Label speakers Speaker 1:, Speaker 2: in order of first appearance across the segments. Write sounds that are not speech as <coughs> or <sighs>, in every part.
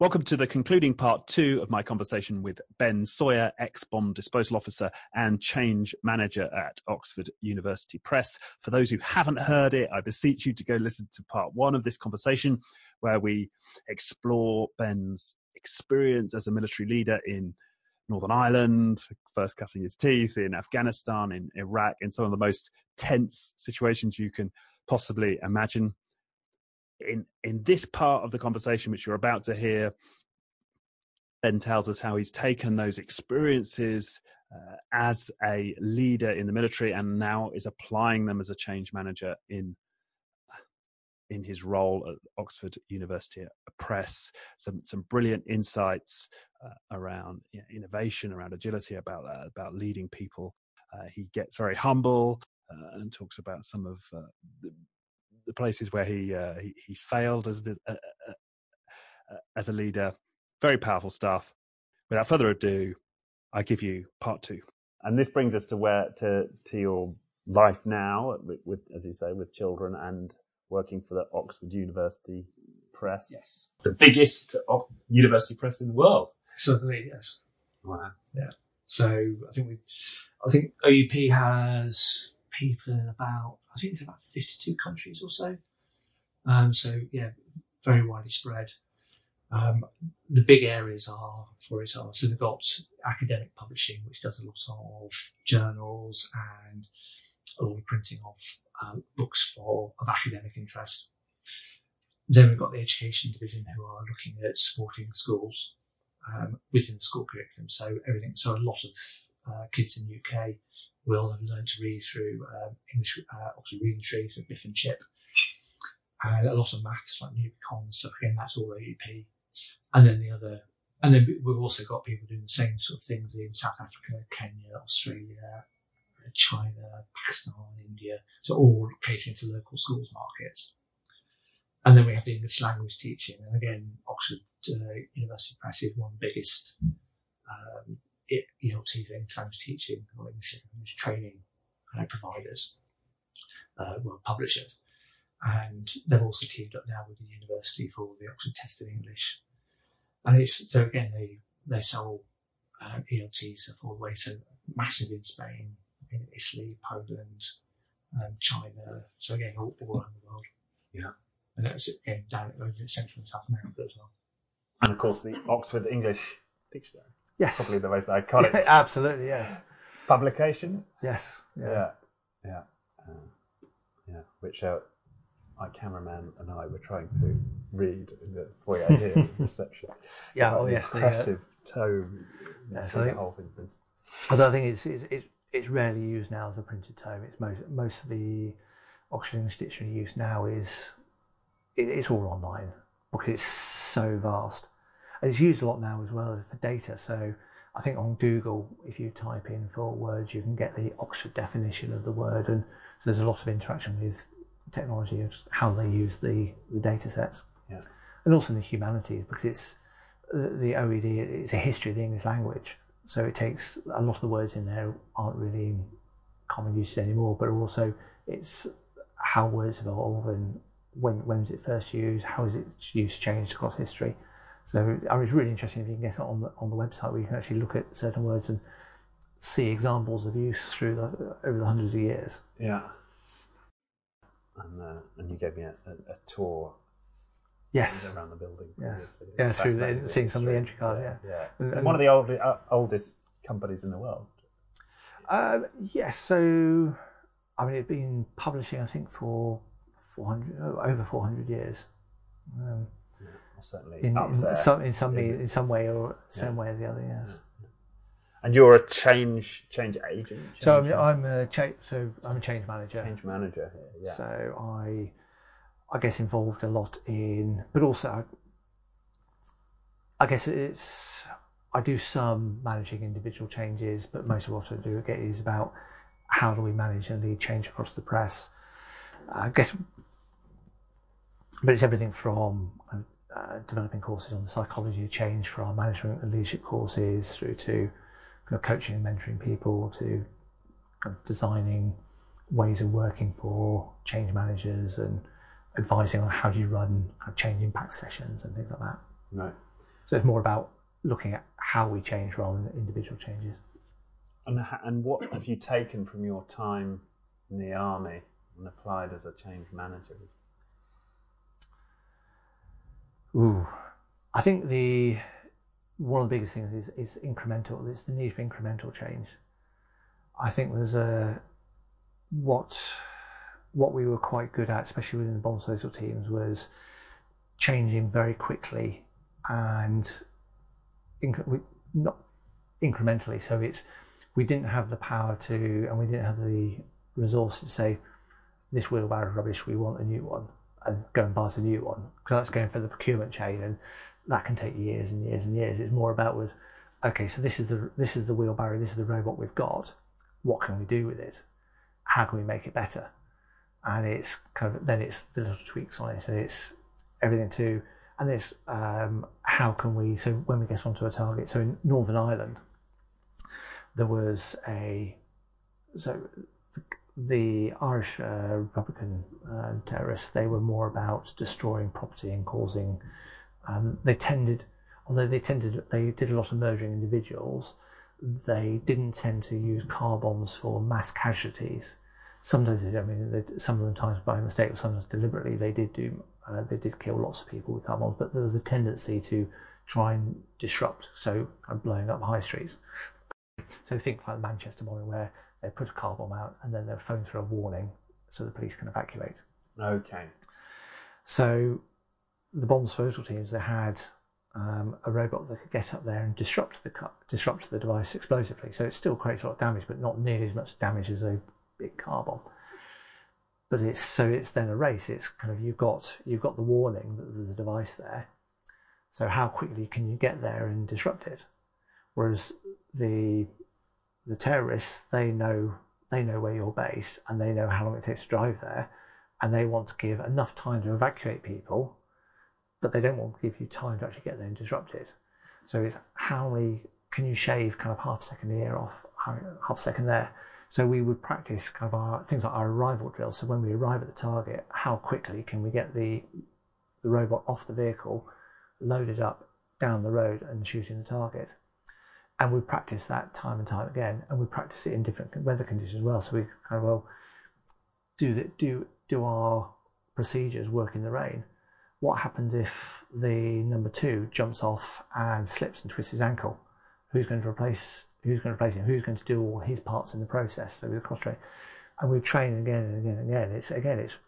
Speaker 1: Welcome to the concluding part two of my conversation with Ben Sawyer, ex bomb disposal officer and change manager at Oxford University Press. For those who haven't heard it, I beseech you to go listen to part one of this conversation, where we explore Ben's experience as a military leader in Northern Ireland, first cutting his teeth, in Afghanistan, in Iraq, in some of the most tense situations you can possibly imagine in in this part of the conversation which you're about to hear ben tells us how he's taken those experiences uh, as a leader in the military and now is applying them as a change manager in in his role at Oxford University Press. Some some brilliant insights uh, around you know, innovation, around agility, about uh, about leading people. Uh, he gets very humble uh, and talks about some of uh, the, the places where he uh, he, he, failed as the, uh, uh, uh, as a leader. Very powerful stuff. Without further ado, I give you part two. And this brings us to where to to your life now, with, with as you say, with children and working for the Oxford University Press.
Speaker 2: Yes,
Speaker 1: the biggest university press in the world.
Speaker 2: Certainly, yes.
Speaker 1: Wow.
Speaker 2: Yeah. So I think we, I think OUP has people in about, I think it's about 52 countries or so. Um, so yeah, very widely spread. Um, the big areas are for it are so they've got academic publishing, which does a lot of journals and a lot of printing of uh, books for of academic interest. Then we've got the education division who are looking at supporting schools um, within the school curriculum. So everything, so a lot of uh, kids in the UK will have learned to read through um, English, uh, Oxford Reading Tree through Biff and Chip. And a lot of maths like Numicon stuff. Again, that's all OUP. And then the other, and then we've also got people doing the same sort of things in South Africa, Kenya, Australia, uh, China, Pakistan, India. So all catering to local schools markets. And then we have the English language teaching. And again, Oxford uh, University Press is one of the biggest um, ELT, English language teaching or English language training uh, providers, uh, well, publishers. And they've also teamed up now with the university for the Oxford Test of English. And it's, so again, they, they sell um, ELTs all the way to massive in Spain, in Italy, Poland, um, China. So again, all, all around the world.
Speaker 1: Yeah.
Speaker 2: And it's again down over in Central and South America as well.
Speaker 1: And of course, the Oxford English Dictionary.
Speaker 3: Yes.
Speaker 1: Probably the most iconic. <laughs>
Speaker 3: Absolutely, yes.
Speaker 1: Publication.
Speaker 3: Yes.
Speaker 1: Yeah. Yeah. Yeah. Uh, yeah. Which uh, my cameraman and I were trying to read in the foyer here <laughs> reception.
Speaker 3: Yeah. Oh, yes.
Speaker 1: Impressive the, uh, tome.
Speaker 3: Yeah, so the whole thing. Although I think it's, it's, it's it's rarely used now as a printed tome. It's most most of the Oxford English Dictionary use now is it, it's all online because it's so vast. And it's used a lot now as well for data. So I think on Google, if you type in for words, you can get the Oxford definition of the word. And so there's a lot of interaction with technology of how they use the, the data sets.
Speaker 1: Yeah.
Speaker 3: And also in the humanities, because it's uh, the OED, it's a history of the English language. So it takes a lot of the words in there aren't really in common use anymore, but also it's how words evolve and when when was it first used, how is its use changed across history. So I mean, it's really interesting if you can get it on the on the website where you can actually look at certain words and see examples of use through the over the hundreds of years.
Speaker 1: Yeah. And uh, and you gave me a, a, a tour.
Speaker 3: Yes.
Speaker 1: Around the building.
Speaker 3: Yes. Yeah, through the, seeing some of the entry cards.
Speaker 1: Yeah. Yeah. And, and one of the old, uh, oldest companies in the world.
Speaker 3: Uh, yes. So, I mean, it's been publishing, I think, for 400 over 400 years. Um,
Speaker 1: certainly
Speaker 3: in,
Speaker 1: up
Speaker 3: in
Speaker 1: there.
Speaker 3: Some, in some in, in some way or some yeah. way or the other. Yes.
Speaker 1: And you're a change change agent. Change
Speaker 3: so I'm, I'm a change. So I'm a change manager.
Speaker 1: Change manager. Yeah.
Speaker 3: So I I get involved a lot in, but also I guess it's I do some managing individual changes, but most of what I do get is about how do we manage and lead change across the press. I guess, but it's everything from uh, developing courses on the psychology of change for our management and leadership courses through to kind of coaching and mentoring people to kind of designing ways of working for change managers and advising on how do you run kind of change impact sessions and things like that.
Speaker 1: Right.
Speaker 3: So it's more about looking at how we change rather than individual changes.
Speaker 1: And, and what have you taken from your time in the army and applied as a change manager?
Speaker 3: Ooh, I think the one of the biggest things is, is incremental. It's the need for incremental change. I think there's a what what we were quite good at, especially within the bomb disposal teams, was changing very quickly and inc- not incrementally. So it's we didn't have the power to, and we didn't have the resource to say, this wheelbarrow is rubbish. We want a new one, and go and buy us a new one because that's going for the procurement chain, and that can take years and years and years. It's more about with, okay, so this is the this is the wheelbarrow, this is the robot we've got. What can we do with it? How can we make it better? And it's kind of then it's the little tweaks on it, and it's everything to and it's um, how can we so when we get onto a target so in northern ireland there was a so the irish uh, republican uh, terrorists they were more about destroying property and causing um, they tended although they tended they did a lot of murdering individuals they didn't tend to use car bombs for mass casualties sometimes they, I mean, they, some of the times by mistake or sometimes deliberately they did do uh, they did kill lots of people with car bombs, but there was a tendency to try and disrupt, so kind of blowing up high streets. So think like the Manchester bombing, where they put a car bomb out and then they're phone through a warning so the police can evacuate.
Speaker 1: Okay.
Speaker 3: So the bomb disposal teams they had um, a robot that could get up there and disrupt the disrupt the device explosively. So it still creates a lot of damage, but not nearly as much damage as a big car bomb but it's so it's then a race. It's kind of you've got you've got the warning that there's a device there. So how quickly can you get there and disrupt it? Whereas the the terrorists they know they know where you're based and they know how long it takes to drive there, and they want to give enough time to evacuate people, but they don't want to give you time to actually get there and disrupt it. So it's how many can you shave kind of half second here off, half second there so we would practice kind of our things like our arrival drills. So when we arrive at the target, how quickly can we get the the robot off the vehicle, loaded up down the road and shooting the target? And we practice that time and time again, and we practice it in different weather conditions as well. So we kind of well do the, do do our procedures work in the rain? What happens if the number two jumps off and slips and twists his ankle? Who's going to replace who's going to replace him, who's going to do all his parts in the process. So we train, and we train again and again and again. It's again, it's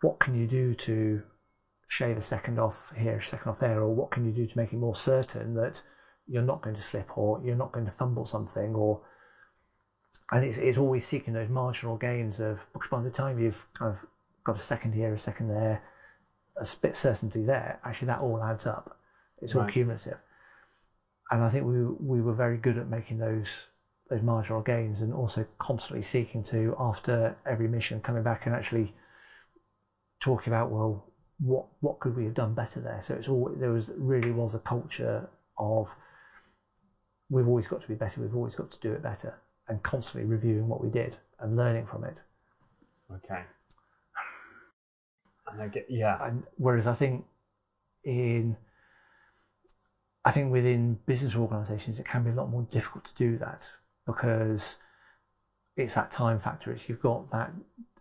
Speaker 3: what can you do to shave a second off here, a second off there, or what can you do to make it more certain that you're not going to slip or you're not going to fumble something, or and it's, it's always seeking those marginal gains of because by the time you've kind of got a second here, a second there, a bit certainty there, actually that all adds up. It's all right. cumulative and I think we we were very good at making those those marginal gains and also constantly seeking to after every mission coming back and actually talking about well what what could we have done better there so it's all there was really was a culture of we've always got to be better we've always got to do it better and constantly reviewing what we did and learning from it
Speaker 1: okay and I get yeah
Speaker 3: and whereas I think in I think within business organisations, it can be a lot more difficult to do that because it's that time factor. It's you've got that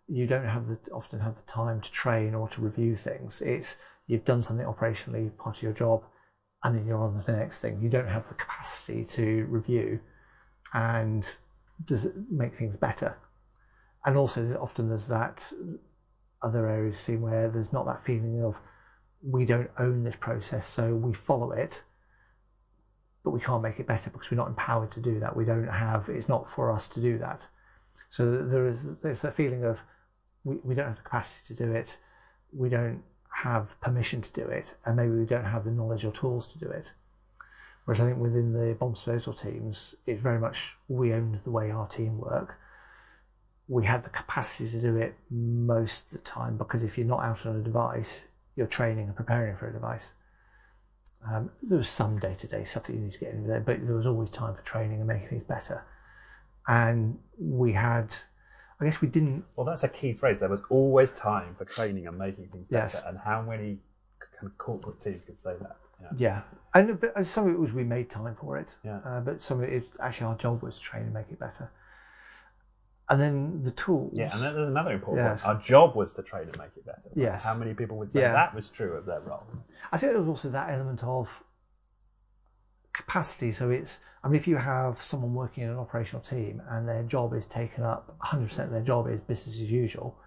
Speaker 3: you don't have the often have the time to train or to review things. It's you've done something operationally, part of your job, and then you're on to the next thing. You don't have the capacity to review and does it make things better. And also, often there's that other areas seen where there's not that feeling of we don't own this process, so we follow it but we can't make it better because we're not empowered to do that. We don't have, it's not for us to do that. So there is, there's the feeling of we, we don't have the capacity to do it. We don't have permission to do it. And maybe we don't have the knowledge or tools to do it. Whereas I think within the bomb disposal teams, it's very much we owned the way our team work. We had the capacity to do it most of the time because if you're not out on a device, you're training and preparing for a device. Um, there was some day to day stuff that you need to get in there, but there was always time for training and making things better. And we had, I guess we didn't.
Speaker 1: Well, that's a key phrase. There was always time for training and making things better.
Speaker 3: Yes.
Speaker 1: And how many kind of corporate teams could say that?
Speaker 3: Yeah, and but some of it was we made time for it.
Speaker 1: Yeah.
Speaker 3: Uh, but some of it actually our job was to train and make it better. And then the tools.
Speaker 1: Yeah, and then there's another important
Speaker 3: Yes.
Speaker 1: one. Our job was to train and make it better.
Speaker 3: Yes.
Speaker 1: How many people would say
Speaker 3: Yeah.
Speaker 1: that was true of their role?
Speaker 3: I think there was also that element of capacity. So it's, I mean, if you have someone working in an operational team and their job is taken up, 100% of their job is business as usual,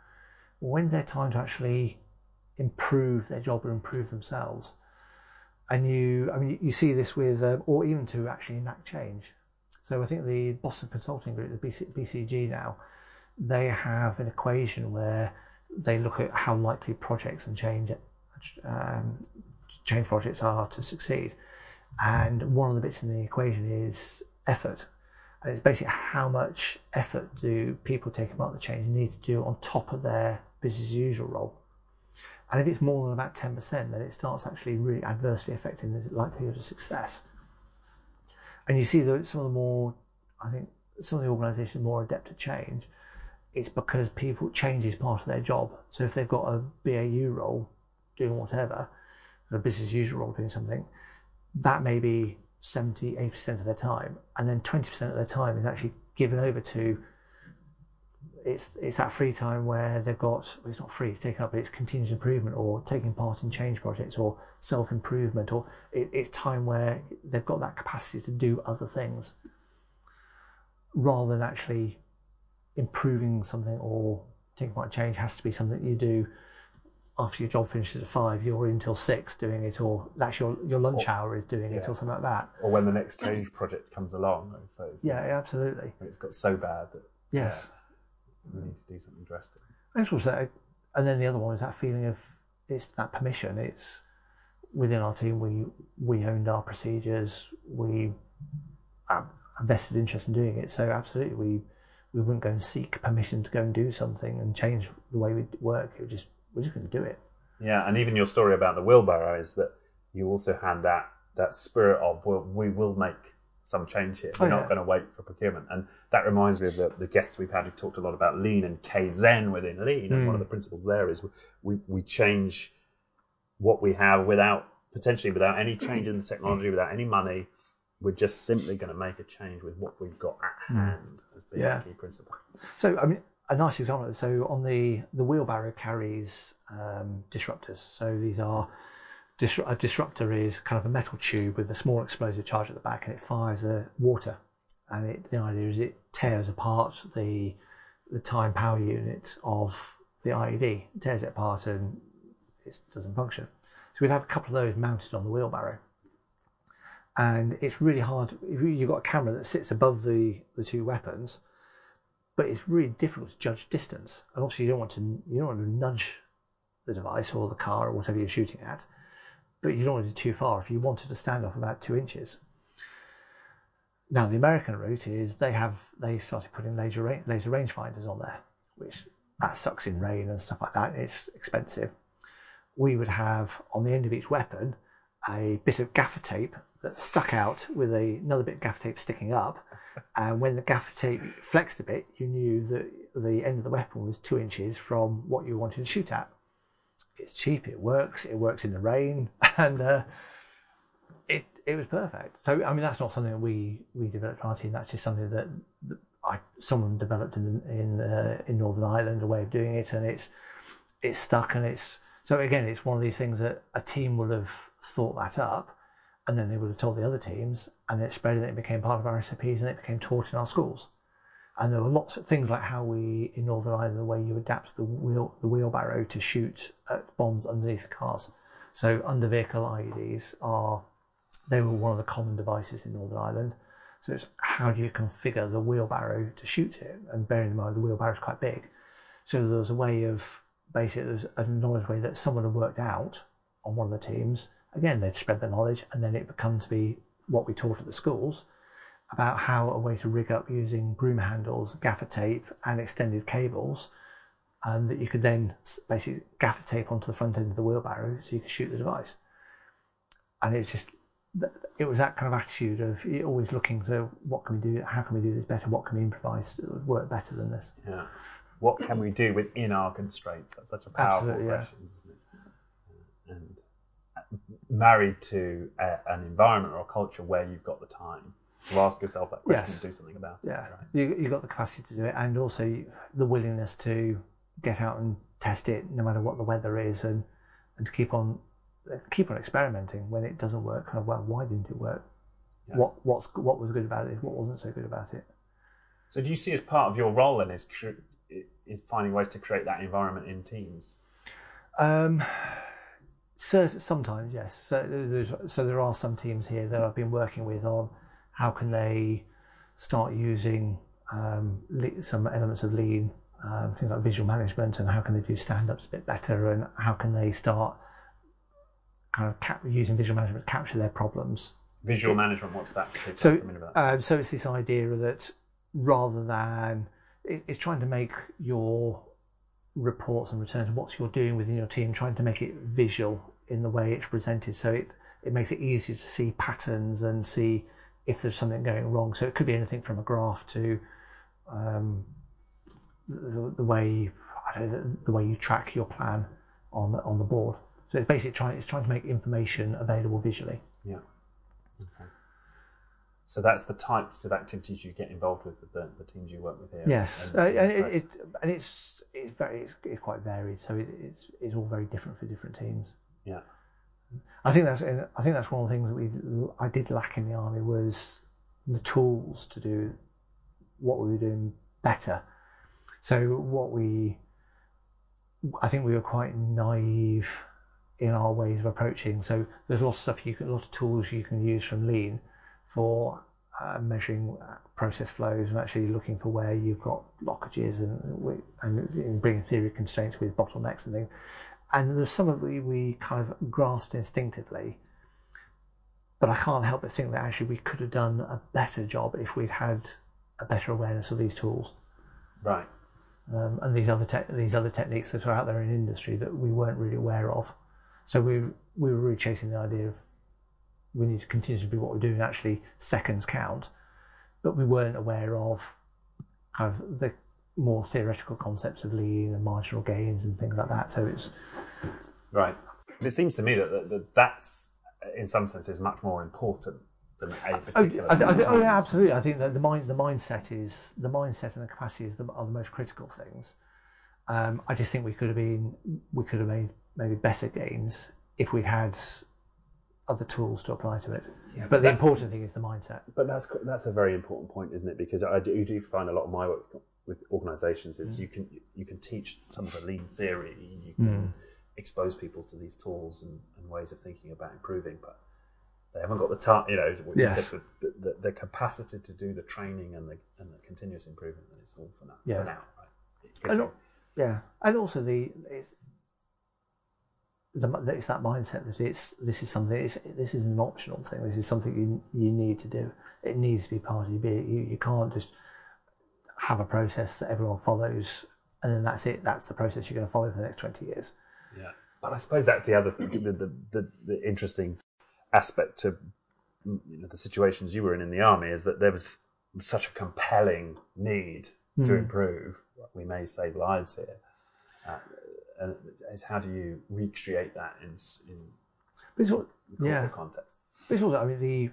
Speaker 3: when's their time to actually improve their job or improve themselves? And you, I mean, you- see this with, um, or even to actually enact change. So I think the Boston Consulting Group, the BC, BCG now, they have an equation where they look at how likely projects and change um, change projects are to succeed. And one of the bits in the equation is effort. And it's basically how much effort do people taking part in the change need to do on top of their business as usual role. And if it's more than about 10%, then it starts actually really adversely affecting the likelihood of success. And you see that some of the more, I think, some of the organisations more adept at change, it's because people change is part of their job. So if they've got a BAU role doing whatever, a business as usual role doing something, that may be 70, 80% of their time. And then 20% of their time is actually given over to it's it's that free time where they've got well, it's not free it's taken up but it's continuous improvement or taking part in change projects or self improvement or it, it's time where they've got that capacity to do other things rather than actually improving something or taking part in change has to be something that you do after your job finishes at five you're in until six doing it or that's your your lunch
Speaker 1: Or-
Speaker 3: hour is doing it or something like that
Speaker 1: Or when the next change project comes along, I suppose.
Speaker 3: yeah absolutely
Speaker 1: When it's got so bad that
Speaker 3: yes
Speaker 1: we need to do something drastic.
Speaker 3: And also, and then the other one is that feeling of it's that permission. It's within our team. We we owned our procedures. We have vested interest in doing it. So absolutely, we we wouldn't go and seek permission to go and do something and change the way we work. It would just we're just going to do it.
Speaker 1: Yeah, and even your story about the wheelbarrow is that you also had that that spirit of well, we will make some change here. We're
Speaker 3: Oh,
Speaker 1: not
Speaker 3: yeah.
Speaker 1: going to wait for procurement, and that reminds me of the, the guests we've had who've talked a lot about lean and Kaizen within lean. And one of
Speaker 3: Mm.
Speaker 1: the principles there is we we change what we have without potentially without any change in the technology, without any money. We're just simply going to make a change with what we've got at hand as being
Speaker 3: Yeah.
Speaker 1: a key principle.
Speaker 3: So I mean, a nice example. So on the the wheelbarrow carries um, disruptors. So these are a disruptor is kind of a metal tube with a small explosive charge at the back, and it fires uh, water. And it, the idea is it tears apart the the time power unit of the IED, it tears it apart, and it doesn't function. So we'd have a couple of those mounted on the wheelbarrow. And it's really hard if you- you've got a camera that sits above the, the two weapons but it's really difficult to judge distance. And obviously, you don't want to you don't want to nudge the device or the car or whatever you're shooting at, but you don't want to do too far. If you wanted to stand off about two inches. Now, the American route is they have they started putting laser laser rangefinders on there, which that sucks in rain and stuff like that. It's expensive. We would have on the end of each weapon a bit of gaffer tape that stuck out with a, another bit of gaffer tape sticking up, and when the gaffer tape flexed a bit, you knew that the end of the weapon was two inches from what you wanted to shoot at. It's cheap, it works, it works in the rain, <laughs> and uh, it it was perfect. So I mean, that's not something that we we developed our team. That's just something that, that I someone developed in in uh, in Northern Ireland a way of doing it, and it's it's stuck, and it's so again, it's one of these things that a team would have thought that up, and then they would have told the other teams, and it spread and it became part of our SOPs and it became taught in our schools. And there were lots of things like how we in Northern Ireland, the way you adapt the wheel the wheelbarrow to shoot at bombs underneath the cars. So under vehicle IEDs are they were one of the common devices in Northern Ireland. So it's how do you configure the wheelbarrow to shoot it? And bearing in mind the wheelbarrow is quite big. So there was a way of basically there's a knowledge way that someone had worked out on one of the teams. Again, they'd spread the knowledge and then it become to be what we taught at the schools about how a way to rig up using broom handles, gaffer tape, and extended cables, and that you could then basically gaffer tape onto the front end of the wheelbarrow so you could shoot the device. And it's just it was that kind of attitude of always looking to what can we do, how can we do this better, what can we improvise that would work better than this.
Speaker 1: Yeah. What can we do within our constraints? That's such a powerful
Speaker 3: Absolutely, yeah.
Speaker 1: question, isn't it? And married to a, an environment or a culture where you've got the time to ask yourself that question
Speaker 3: Yes.
Speaker 1: and do something about it.
Speaker 3: Yeah,
Speaker 1: Right?
Speaker 3: you you got the capacity to do it, and also you- the willingness to get out and test it, no matter what the weather is, and and to keep on keep on experimenting when it doesn't work. Kind of, well, why didn't it work?
Speaker 1: Yeah.
Speaker 3: What what's what was good about it? What wasn't so good about it?
Speaker 1: So do you see as part of your role then is, is finding ways to create that environment in teams?
Speaker 3: Um, so sometimes yes. So so there are some teams here that I've been working with on how can they start using um, some elements of lean, um, things like visual management, and how can they do stand-ups a bit better, and how can they start kind of cap- using visual management to capture their problems.
Speaker 1: Visual management, what's that?
Speaker 3: So,
Speaker 1: that from about.
Speaker 3: Um, so it's this idea that rather than it, it's trying to make your reports and returns, what you're doing within your team, trying to make it visual in the way it's presented. So it it makes it easier to see patterns and see if there's something going wrong. So it could be anything from a graph to um, the, the way know, the, the way you track your plan on the, on the board. So it's basically trying it's trying to make information available visually.
Speaker 1: yeah. Okay. So that's the types of activities you get involved with with the, the teams you work with here.
Speaker 3: Yes,
Speaker 1: and-
Speaker 3: uh,
Speaker 1: and
Speaker 3: it, it and it's it's very it's, it's quite varied. So it, it's it's all very different for different teams.
Speaker 1: Yeah.
Speaker 3: I think that's I think that's one of the things that we I did lack in the army was the tools to do what we were doing better. So what we I think we were quite naive in our ways of approaching. So there's lots of stuff you can, a lot of tools you can use from Lean for uh, measuring uh, process flows and actually looking for where you've got blockages and and bringing theory constraints with bottlenecks and things. And there's some of it we, we kind of grasped instinctively, but I can't help but think that actually we could have done a better job if we'd had a better awareness of these tools
Speaker 1: right.
Speaker 3: um, and these other te- these other techniques that are out there in industry that we weren't really aware of. So we we were really chasing the idea of we need to continue to do what we're doing. Actually, seconds count, but we weren't aware of kind of the more theoretical concepts of lean and marginal gains and things like that. So it's
Speaker 1: Right. It seems to me that, that, that that's, in some senses, much more important than a
Speaker 3: Oh,
Speaker 1: particular.
Speaker 3: I, th- oh, yeah, absolutely. I think that the mind, the mindset is the mindset and the capacity is the, are the most critical things. Um, I just think we could have been, we could have made maybe better gains if we'd had other tools to apply to it.
Speaker 1: Yeah,
Speaker 3: But the important thing is the mindset.
Speaker 1: But that's that's a very important point, isn't it? Because I do, you do find a lot of my work with organisations is mm. you can you can teach some of the lean theory, you can mm. expose people to these tools and, and ways of thinking about improving, but they haven't got the time. You know, what you said, the, the, the capacity to do the training and the and the continuous improvement. And it's all for now.
Speaker 3: Yeah.
Speaker 1: For now, right?
Speaker 3: And, yeah, and also the it's the it's that mindset that it's this is something it's, this is an optional thing. This is something you you need to do. It needs to be part of your being. You you can't just have a process that everyone follows and then that's it. That's the process you're going to follow for the next twenty years.
Speaker 1: Yeah, but I suppose that's the other the, the, the, the interesting aspect to you know, the situations you were in in the army is that there was such a compelling need to
Speaker 3: Mm.
Speaker 1: improve. We may save lives here, uh, and it's how do you recreate that in in
Speaker 3: But it's what,
Speaker 1: the
Speaker 3: Yeah.
Speaker 1: context?
Speaker 3: but it's I mean, the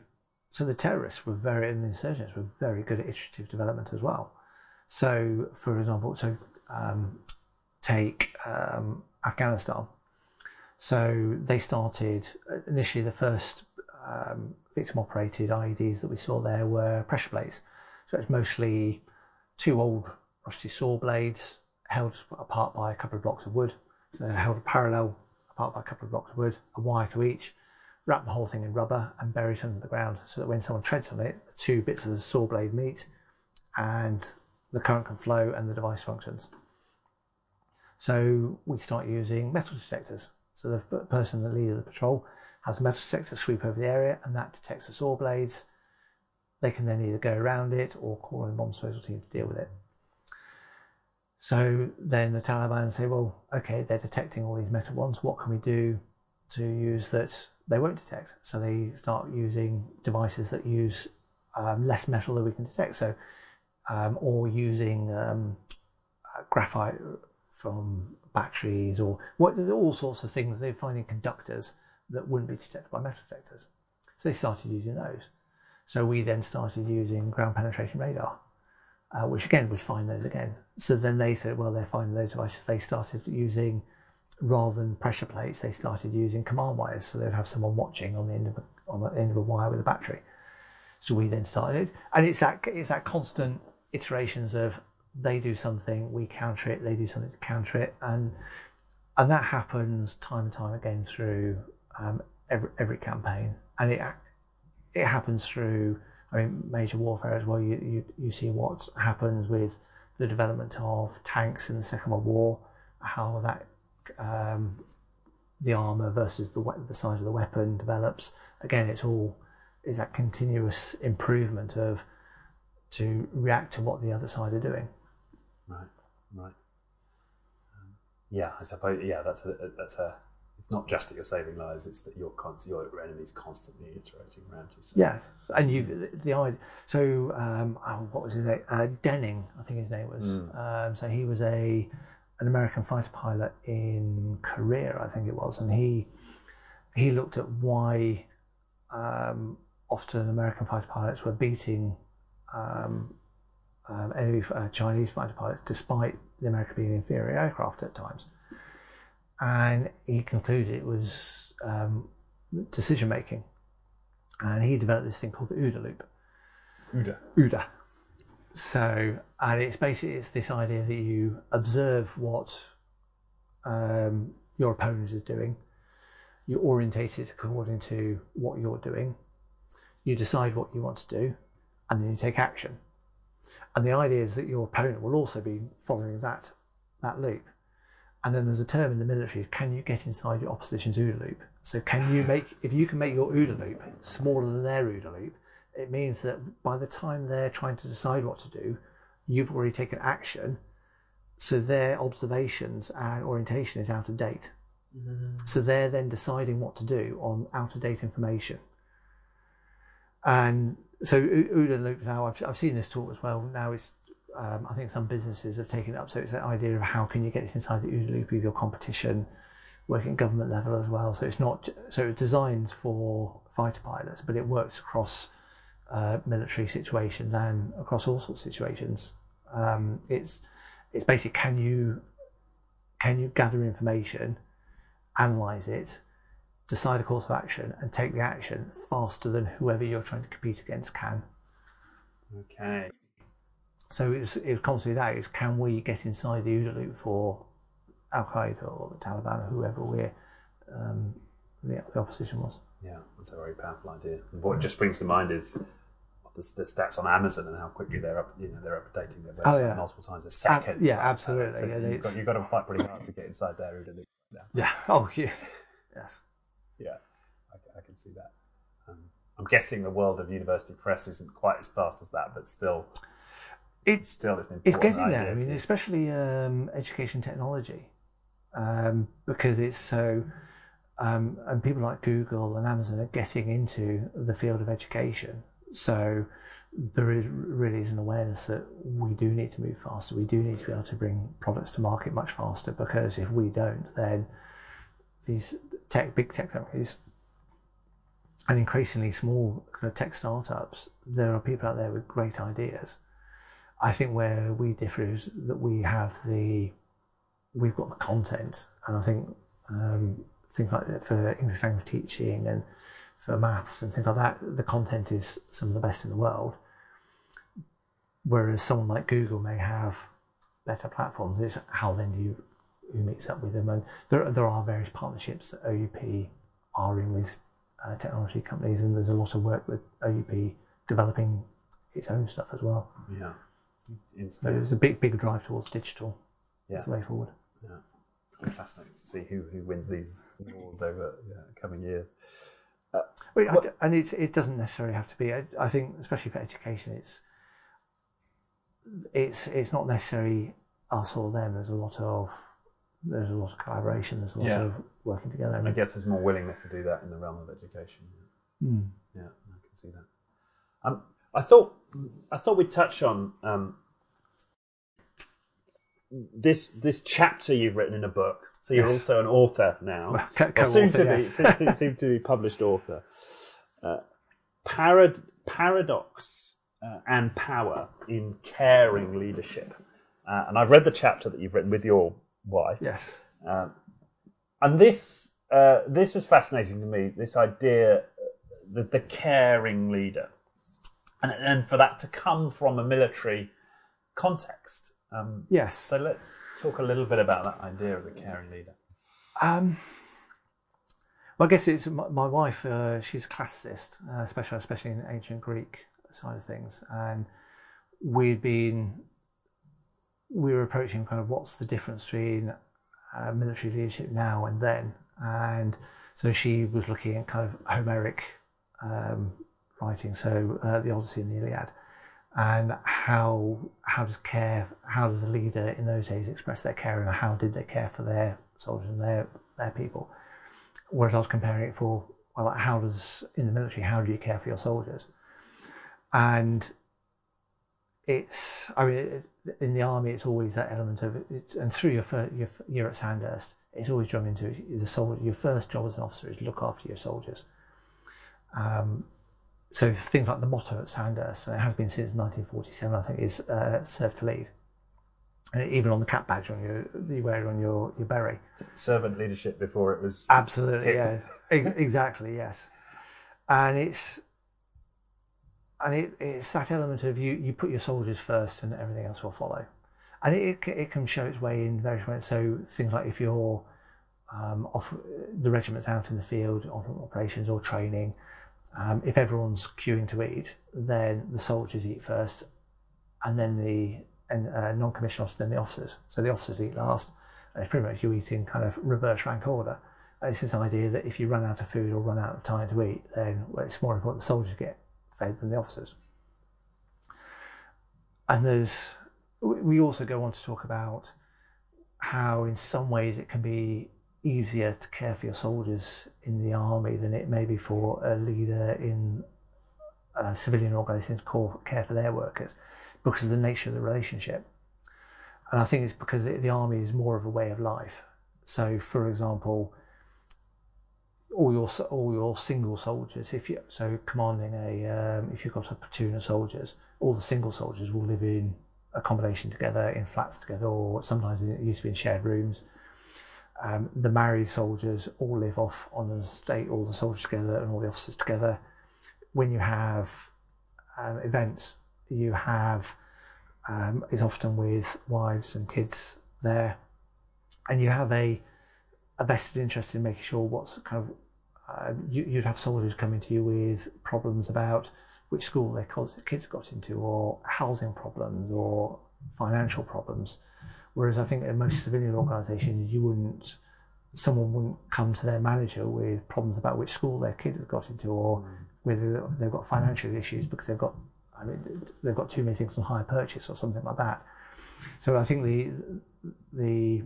Speaker 3: so the terrorists were very and the insurgents were very good at iterative development as well. So, for example, so um, take um, Afghanistan. So they started initially the first um, victim operated IEDs that we saw there were pressure plates. So it's mostly two old rusty saw blades held apart by a couple of blocks of wood. They're held parallel apart by a couple of blocks of wood, a wire to each. Wrap the whole thing in rubber and bury it under the ground so that when someone treads on it, the two bits of the saw blade meet and the current can flow and the device functions. So we start using metal detectors. So the person, the leader of the patrol, has a metal detector sweep over the area, and that detects the saw blades. They can then either go around it or call in a bomb disposal team to deal with it. So then the Taliban say, well, okay, they're detecting all these metal ones. What can we do to use that they won't detect? So they start using devices that use um, less metal that we can detect. So, um, or using um, uh, graphite from batteries or what all sorts of things they're finding conductors that wouldn't be detected by metal detectors. So they started using those. So we then started using ground penetration radar, uh, which again would find those again. So then they said, well, they're finding those devices. They started using, rather than pressure plates, they started using command wires. So they'd have someone watching on the end of a, on the end of a wire with a battery. So we then started, and it's that it's that constant iterations of they do something, we counter it, they do something to counter it, and and that happens time and time again through um, every every campaign, and it it happens through I mean major warfare as well. You you you see what happens with the development of tanks in the Second World War, how that um, the armor versus the the size of the weapon develops. Again, it's all is that continuous improvement of to react to what the other side are doing.
Speaker 1: Right, right. Um, yeah, I suppose. Yeah, that's a that's a. It's not just that you're saving lives; it's that your your enemy's constantly iterating around you.
Speaker 3: So. Yeah, and you the, the idea. So, um, oh, what was his name? Uh, Denning, I think his name was. Mm. Um, so he was a an American fighter pilot in Korea, I think it was, and he he looked at why um, often American fighter pilots were beating um, um, enemy uh, Chinese fighter pilots, despite the American being inferior aircraft at times. And he concluded it was um, decision making. And he developed this thing called the OODA loop.
Speaker 1: OODA.
Speaker 3: OODA. So, and it's basically it's this idea that you observe what um, your opponent is doing, you orientate it according to what you're doing, you decide what you want to do, and then you take action. And the idea is that your opponent will also be following that that loop. And then there's a term in the military: can you get inside your opposition's OODA loop? So can you make if you can make your OODA loop smaller than their OODA loop, it means that by the time they're trying to decide what to do, you've already taken action. So their observations and orientation is out of date. Mm. So they're then deciding what to do on out of date information. And so OODA Loop now, I've, I've seen this talk as well. Now it's, um, I think some businesses have taken it up. So it's that idea of how can you get it inside the OODA Loop of your competition, working at government level as well. So it's not, so it's designed for fighter pilots, but it works across uh, military situations and across all sorts of situations. Um, it's, it's basically can you, can you gather information, analyze it, decide a course of action and take the action faster than whoever you're trying to compete against can.
Speaker 1: Okay.
Speaker 3: So it was, it was constantly that is can we get inside the OODA loop for Al Qaeda or the Taliban or whoever we're um, the, the, opposition was.
Speaker 1: Yeah, that's a very powerful idea. And what just springs to mind is the, the, stats on Amazon and how quickly they're up, you know, they're updating their website oh, yeah. multiple times a second.
Speaker 3: Yeah, absolutely. So
Speaker 1: you've, got, you've, got, to fight pretty hard to get inside their OODA loop.
Speaker 3: Yeah. <laughs> yeah. Oh, yeah. Yes
Speaker 1: yeah, I, I can see that. Um, I'm guessing the world of university press isn't quite as fast as that, but still,
Speaker 3: it's
Speaker 1: still
Speaker 3: it's, it's getting there. I mean, especially um, education technology, um, because it's so. Um, and people like Google and Amazon are getting into the field of education. So there is really is an awareness that we do need to move faster. We do need to be able to bring products to market much faster because if we don't, then these tech, big tech companies, and increasingly small kind of tech startups, there are people out there with great ideas. I think where we differ is that we have the, we've got the content, and I think um, things like that for English language teaching and for maths and things like that, the content is some of the best in the world. Whereas someone like Google may have better platforms. It's how then do you who meets up with them. And there, there are various partnerships that OUP are in with uh, technology companies, and there's a lot of work with OUP developing its own stuff as well.
Speaker 1: Yeah.
Speaker 3: So there's a big, big drive towards digital. Yeah. That's the way forward.
Speaker 1: Yeah. It's fascinating to see who, who wins these wars over yeah, coming years.
Speaker 3: Uh, well, and it, it doesn't necessarily have to be. I, I think, especially for education, it's it's it's not necessarily us or them. There's a lot of there's a lot of collaboration. There's a lot yeah. of working together.
Speaker 1: And I guess there's more willingness to do that in the realm of education.
Speaker 3: Mm.
Speaker 1: Yeah, I can see that. Um, I thought I thought we'd touch on um, this this chapter you've written in a book So you're
Speaker 3: Yes.
Speaker 1: also an author now.
Speaker 3: Well,
Speaker 1: soon to be,
Speaker 3: yes.
Speaker 1: soon, soon- soon to be published author. Uh, parad- paradox uh, and power in caring leadership. Uh, and I've read the chapter that you've written with your wife.
Speaker 3: Yes.
Speaker 1: Um, and this uh, this was fascinating to me. This idea uh, that the caring leader, and and for that to come from a military context. Um,
Speaker 3: Yes.
Speaker 1: so let's talk a little bit about that idea of the caring leader.
Speaker 3: Um, well, I guess it's my, my wife. Uh, she's a classicist, uh, especially especially in ancient Greek side of things, and we'd been we were approaching kind of what's the difference between uh, military leadership now and then, and so she was looking at kind of Homeric um, writing, so uh, the Odyssey and the Iliad, and how how does care how does a leader in those days express their care and how did they care for their soldiers and their their people? Whereas I was comparing it for well how does in the military how do you care for your soldiers? And it's I mean in the army it's always that element of it and through your first your year at Sandhurst it's always drummed into the soldier your first job as an officer is look after your soldiers. Um, so things like the motto at Sandhurst, and it has been since 1947, I think, is uh, "Serve to Lead." And even on the cap badge on your you wear on your your beret.
Speaker 1: Servant leadership before it was.
Speaker 3: Absolutely, yeah, <laughs> exactly, yes. And it's and it, it's that element of you you put your soldiers first, and everything else will follow. And it it, it can show its way in various ways. So things like if you're um, off the regiment's out in the field on operations or training. Um, if everyone's queuing to eat, then the soldiers eat first, and then the and, uh, non-commissioned officers, then the officers. So the officers eat last, and it's pretty much you eat in kind of reverse rank order. And it's this idea that if you run out of food or run out of time to eat, then well, it's more important the soldiers get fed than the officers. And there's we we also go on to talk about how in some ways it can be easier to care for your soldiers in the army than it may be for a leader in a civilian organisation to care for their workers because of the nature of the relationship. And I think it's because the, army is more of a way of life. So, for example, all your all your single soldiers, if you so commanding a um, if you've got a platoon of soldiers, all the single soldiers will live in accommodation together, in flats together, or sometimes it used to be in shared rooms. Um, the married soldiers all live off on an estate, all the soldiers together and all the officers together. When you have um, events, you have um, it's often with wives and kids there, and you have a a vested interest in making sure what's kind of uh, you, you'd have soldiers coming to you with problems about which school their kids got into, or housing problems, or financial problems. Whereas I think in most civilian organisations, you wouldn't, someone wouldn't come to their manager with problems about which school their kid has got into, or mm. whether they've got financial issues because they've got, I mean, they've got too many things on hire purchase or something like that. So I think the the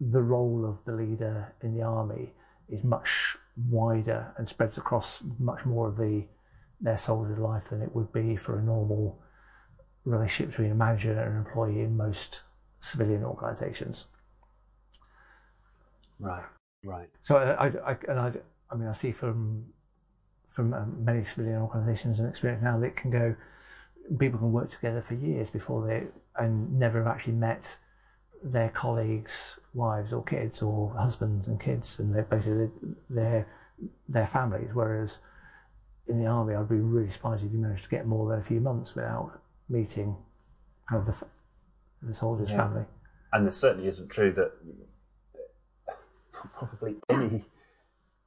Speaker 3: the role of the leader in the army is much wider and spreads across much more of the their soldier life than it would be for a normal relationship between a manager and an employee in most civilian organisations.
Speaker 1: Right, right.
Speaker 3: So I, I, I and I, I mean, I see from from um, many civilian organisations and experience now that can go. People can work together for years before they and never have actually met their colleagues' wives or kids or husbands and kids, and they're basically their their families. Whereas in the army, I'd be really surprised if you managed to get more than a few months without meeting kind of the, the soldier's
Speaker 1: Yeah.
Speaker 3: family.
Speaker 1: And it certainly isn't true that probably any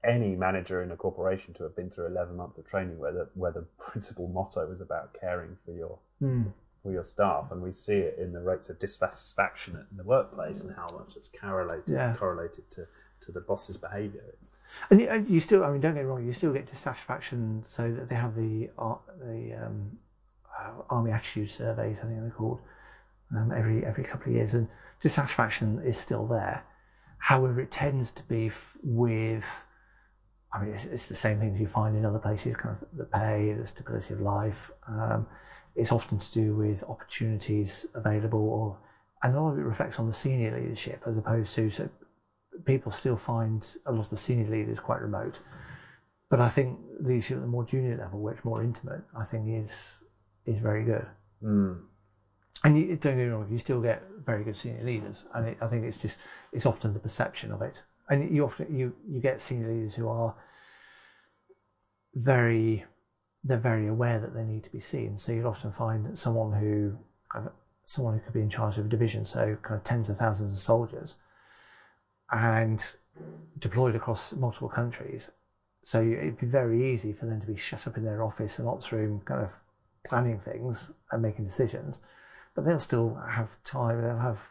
Speaker 1: any manager in a corporation to have been through 11 months of training where the, where the principal motto was about caring for your for your staff and we see it in the rates of dissatisfaction in the workplace and how much it's correlated
Speaker 3: Yeah.
Speaker 1: correlated to, to the boss's behaviour. It's,
Speaker 3: And you, you still, I mean, don't get me wrong, you still get dissatisfaction. So that they have the ar- the um, uh, army attitude surveys, I think they're called, um, every every couple of years, and dissatisfaction is still there. However, it tends to be f- with, I mean, it's, it's the same things you find in other places, kind of the pay, the stability of life. Um, it's often to do with opportunities available, or and a lot of it reflects on the senior leadership as opposed to so people still find a lot of the senior leaders quite remote. But I think leadership at the more junior level, which more intimate, I think is is very good.
Speaker 1: Mm.
Speaker 3: And you, don't get me wrong, you still get very good senior leaders, and it, I think it's just it's often the perception of it. And you often you you get senior leaders who are very they're very aware that they need to be seen. So you'll often find someone who kind of, someone who could be in charge of a division, so kind of tens of thousands of soldiers, and deployed across multiple countries. So it'd be very easy for them to be shut up in their office and ops room, kind of planning things and making decisions. But they'll still have time. They'll have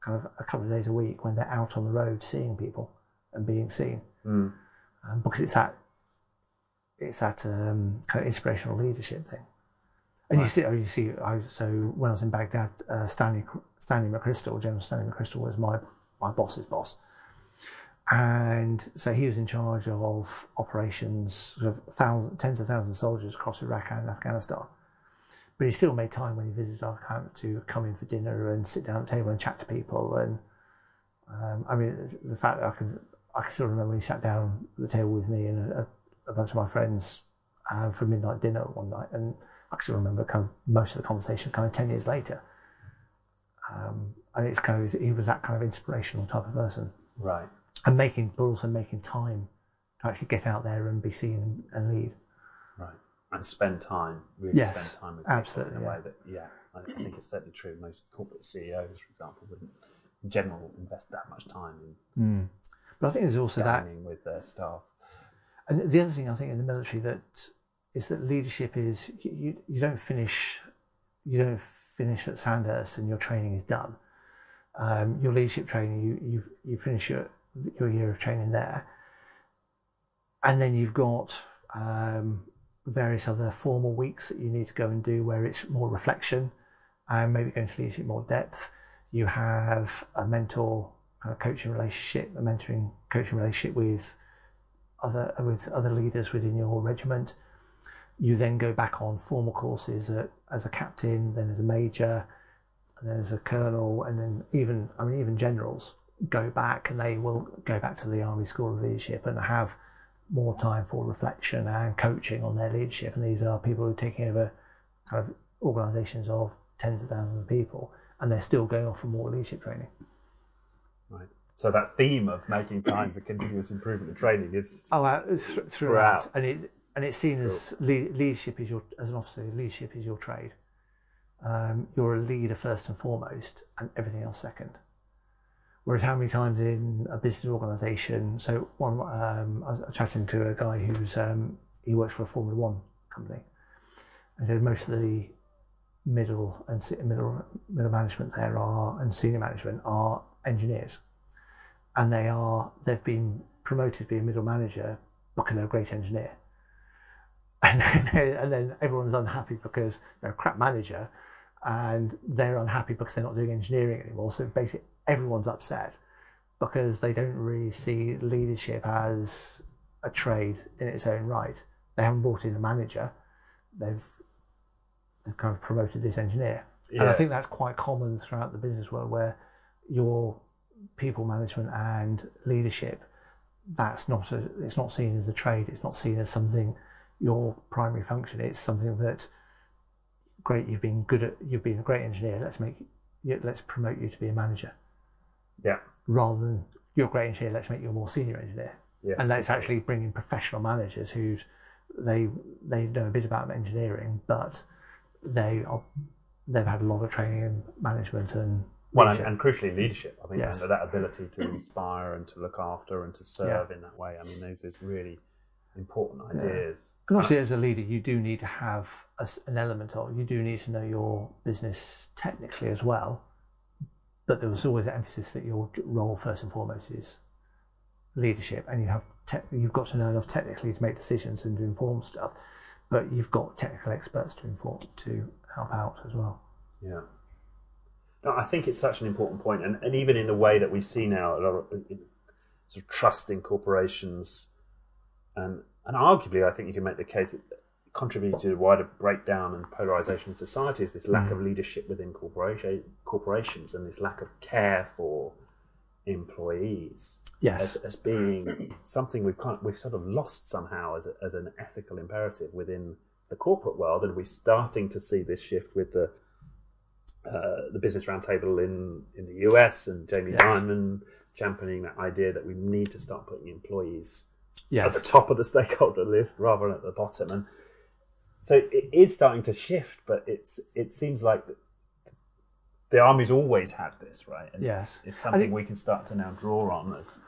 Speaker 3: kind of a couple of days a week when they're out on the road seeing people and being seen,
Speaker 1: Mm.
Speaker 3: um, because it's that it's that um, kind of inspirational leadership thing. And you see, oh, you see. I, so when I was in Baghdad, uh, Stanley Stanley McChrystal, General Stanley McChrystal, was my my boss's boss, and so he was in charge of operations, sort of thousands, tens of thousands of soldiers across Iraq and Afghanistan. But he still made time when he visited our camp to come in for dinner and sit down at the table and chat to people. And um, I mean, the fact that I can I can still remember when he sat down at the table with me and a, a bunch of my friends uh, for midnight dinner one night, and I can still remember kind of most of the conversation kind of ten years later. Um, and it's kind of he was that kind of inspirational type of person,
Speaker 1: Right.
Speaker 3: and making but also making time to actually get out there and be seen and lead.
Speaker 1: And spend time, really
Speaker 3: Yes,
Speaker 1: spend time with people in a way that, yeah, I, I think it's certainly true. Most corporate CEOs, for example, wouldn't, in general, invest that much time in
Speaker 3: But I think there's also that
Speaker 1: with their staff.
Speaker 3: And the other thing I think in the military that is that leadership is you, you, you don't finish you don't finish at Sandhurst and your training is done. Um, your leadership training you you you finish your your year of training there, and then you've got um, various other formal weeks that you need to go and do where it's more reflection and maybe go into leadership more depth. You have a mentor kind of coaching relationship, a mentoring coaching relationship with other with other leaders within your regiment. You then go back on formal courses at, as a captain, then as a major, and then as a colonel, and then even I mean even generals go back and they will go back to the Army School of Leadership and have more time for reflection and coaching on their leadership. And these are people who are taking over kind of organisations of tens of thousands of people, and they're still going off for more leadership training.
Speaker 1: Right. So that theme of making time for continuous improvement and training is
Speaker 3: Oh, uh, th- throughout. And it and it's seen as le- leadership is your as an officer. Leadership is your trade. Um, you're a leader first and foremost, and everything else second. Whereas how many times in a business organisation? So one, um, I was chatting to a guy who's um, he works for a Formula One company, and said most of the middle and middle middle management there are and senior management are engineers, and they are they've been promoted to be a middle manager because they're a great engineer. <laughs> And then, and then everyone's unhappy because they're a crap manager and they're unhappy because they're not doing engineering anymore. So basically, everyone's upset because they don't really see leadership as a trade in its own right. They haven't brought in a manager, they've, they've kind of promoted this engineer. And I think that's quite common throughout the business world where your people management and leadership that's not a, it's not seen as a trade. It's not seen as something your primary function. It's something that great you've been good at you've been a great engineer. Let's make let's promote you to be a manager
Speaker 1: yeah.
Speaker 3: rather than you're a great engineer let's make you a more senior engineer
Speaker 1: Yes.
Speaker 3: and let's actually bring in professional managers who's they they know a bit about engineering but they are they've had a lot of training in management and
Speaker 1: Well, and, and crucially, leadership. I mean,
Speaker 3: Yes.
Speaker 1: and that ability to inspire and to look after and to serve in that way. I mean, those is really important ideas.
Speaker 3: And obviously, uh, as a leader, you do need to have a an element of you do need to know your business technically as well. But there was always the emphasis that your role first and foremost is leadership, and you have te- you've got to know enough technically to make decisions and to inform stuff. But you've got technical experts to inform to help out as well.
Speaker 1: Yeah. No, I think it's such an important point, and, and even in the way that we see now, a lot of sort of trust in corporations, and and arguably, I think you can make the case that contributing to the wider breakdown and polarization in society is this lack of leadership within corporation corporations and this lack of care for employees
Speaker 3: Yes.
Speaker 1: as, as being something we've kind of, we've sort of lost somehow as, a, as an ethical imperative within the corporate world, and we're starting to see this shift with the uh, the business roundtable in in the US and Jamie
Speaker 3: Yes.
Speaker 1: Dimon championing that idea that we need to start putting employees
Speaker 3: yes.
Speaker 1: at the top of the stakeholder list rather than at the bottom. And so it is starting to shift, but it's it seems like the, the army's always had this, right? And
Speaker 3: Yes.
Speaker 1: it's, it's something
Speaker 3: think-
Speaker 1: we can start to now draw on as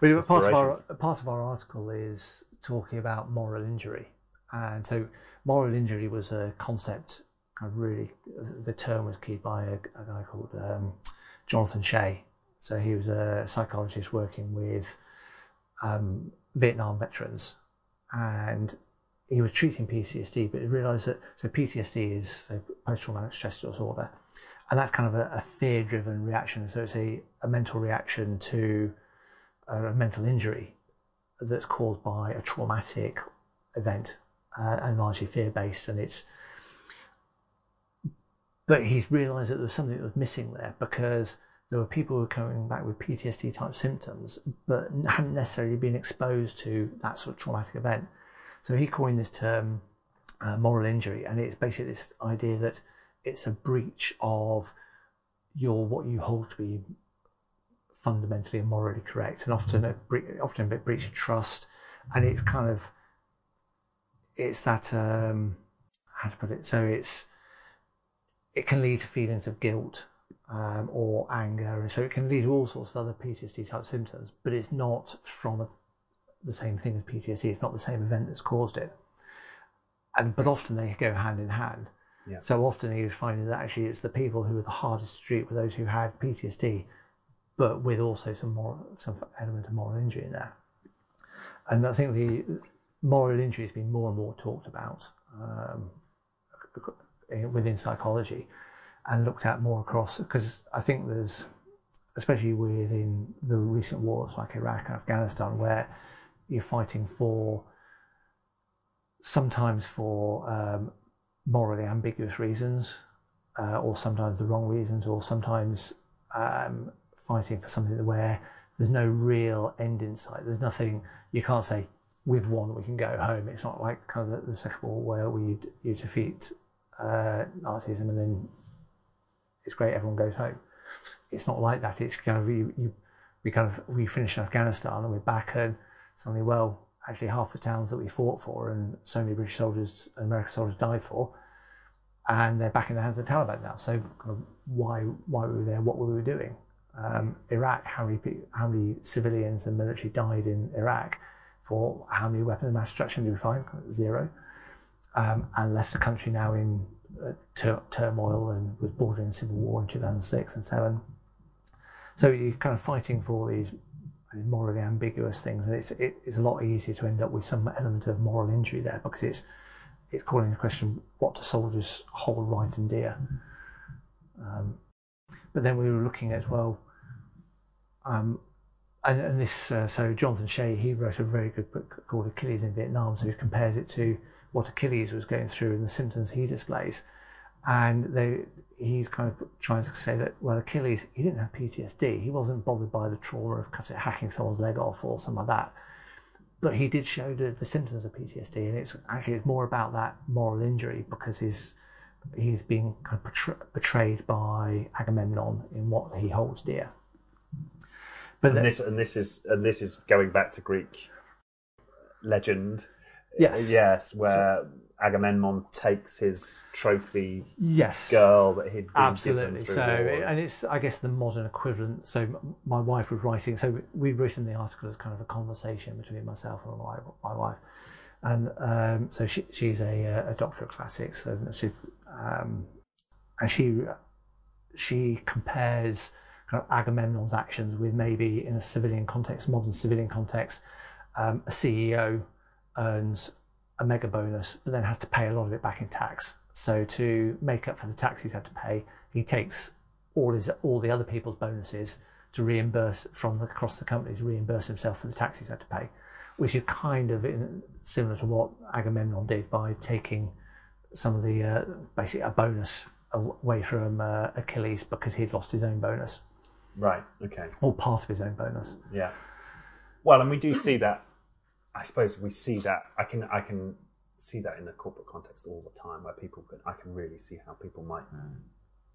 Speaker 3: Well, part of our part of our article is talking about moral injury, and so moral injury was a concept. Kind of really, the term was keyed by a, a guy called um, Jonathan Shay. So he was a psychologist working with um, Vietnam veterans, and he was treating PTSD, but he realised that so PTSD is so post-traumatic stress disorder, and that's kind of a, a fear-driven reaction. So it's a, a mental reaction to a mental injury that's caused by a traumatic event uh, and largely fear based and it's but he's realized that there was something that was missing there because there were people who were coming back with PTSD type symptoms but hadn't necessarily been exposed to that sort of traumatic event so he coined this term uh, moral injury and it's basically this idea that it's a breach of your what you hold to be fundamentally and morally correct, and often a bre- often a breach of trust, and it's kind of it's that um, how to put it. So it's it can lead to feelings of guilt um, or anger, and so it can lead to all sorts of other PTSD type symptoms. But it's not from a, the same thing as PTSD. It's not the same event that's caused it. And but often they go hand in hand.
Speaker 1: Yeah.
Speaker 3: So often was finding that actually it's the people who were the hardest to treat were those who had PTSD, but with also some more some element of moral injury in there. And I think the moral injury has been more and more talked about um, within psychology and looked at more across because I think there's especially within the recent wars like Iraq and Afghanistan where you're fighting for sometimes for um, morally ambiguous reasons uh, or sometimes the wrong reasons or sometimes um, fighting for something where there's no real end in sight. There's nothing you can't say with one we can go home. It's not like kind of the, the second war where we you defeat uh, Nazism and then it's great everyone goes home. It's not like that. It's kind of you, you we kind of we finish in Afghanistan and we're back and suddenly well actually half the towns that we fought for and so many British soldiers and American soldiers died for and they're back in the hands of the Taliban now. So kind of why why were we there? What were we doing? Um, Iraq how many how many civilians and military died in Iraq for how many weapons of mass destruction did we find? Zero. Um, and left the country now in uh, tur- turmoil and was bordering civil war in 2006 and 7 so you're kind of fighting for these morally ambiguous things, and it's it, it's a lot easier to end up with some element of moral injury there because it's it's calling the question what do soldiers hold right and dear. Um, but then we were looking at well, um, and, and this uh, so Jonathan Shay he wrote a very good book called Achilles in Vietnam, so he compares it to what Achilles was going through and the symptoms he displays, and they he's kind of trying to say that well Achilles he didn't have PTSD he wasn't bothered by the trauma of cut hacking someone's leg off or something like that. But he did show the, the symptoms of PTSD and it's actually it's more about that moral injury because he's he's being kind of betray, betrayed by Agamemnon in what he holds dear. But
Speaker 1: and this and this is and this is going back to Greek legend.
Speaker 3: Yes.
Speaker 1: Yes, where Agamemnon takes his trophy
Speaker 3: yes
Speaker 1: girl that he'd
Speaker 3: Absolutely. So, and it's I guess the modern equivalent. So, my wife was writing. So we written the article as kind of a conversation between myself and my, my wife, and um, so she, she's a, uh, a doctor of classics, and she um, and she she compares kind of Agamemnon's actions with maybe in a civilian context, modern civilian context, um, a CEO earns a mega bonus, but then has to pay a lot of it back in tax. So to make up for the tax he's had to pay, he takes all his all the other people's bonuses to reimburse from the, across the company to reimburse himself for the tax he's had to pay, which is kind of in, similar to what Agamemnon did by taking some of the uh, basically a bonus away from uh, Achilles because he'd lost his own bonus.
Speaker 1: Right. Okay.
Speaker 3: or part of his own bonus.
Speaker 1: Yeah. Well, and we do see that. I suppose we see that. I can I can see that in the corporate context all the time, where people can. I can really see how people might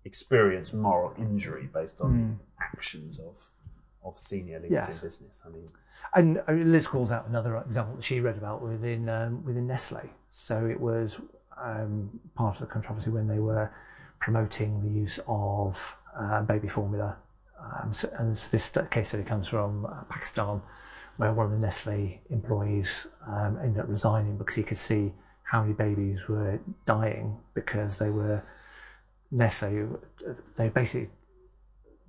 Speaker 1: experience moral injury based on
Speaker 3: Mm.
Speaker 1: actions of of senior leaders
Speaker 3: Yes.
Speaker 1: in business. I mean,
Speaker 3: And Liz calls out another example that she read about within um, within Nestle. So it was um, part of the controversy when they were promoting the use of uh, baby formula. Um, so, and this, this case study comes from uh, Pakistan, where one of the Nestle employees um, ended up resigning because he could see how many babies were dying because they were Nestle. They basically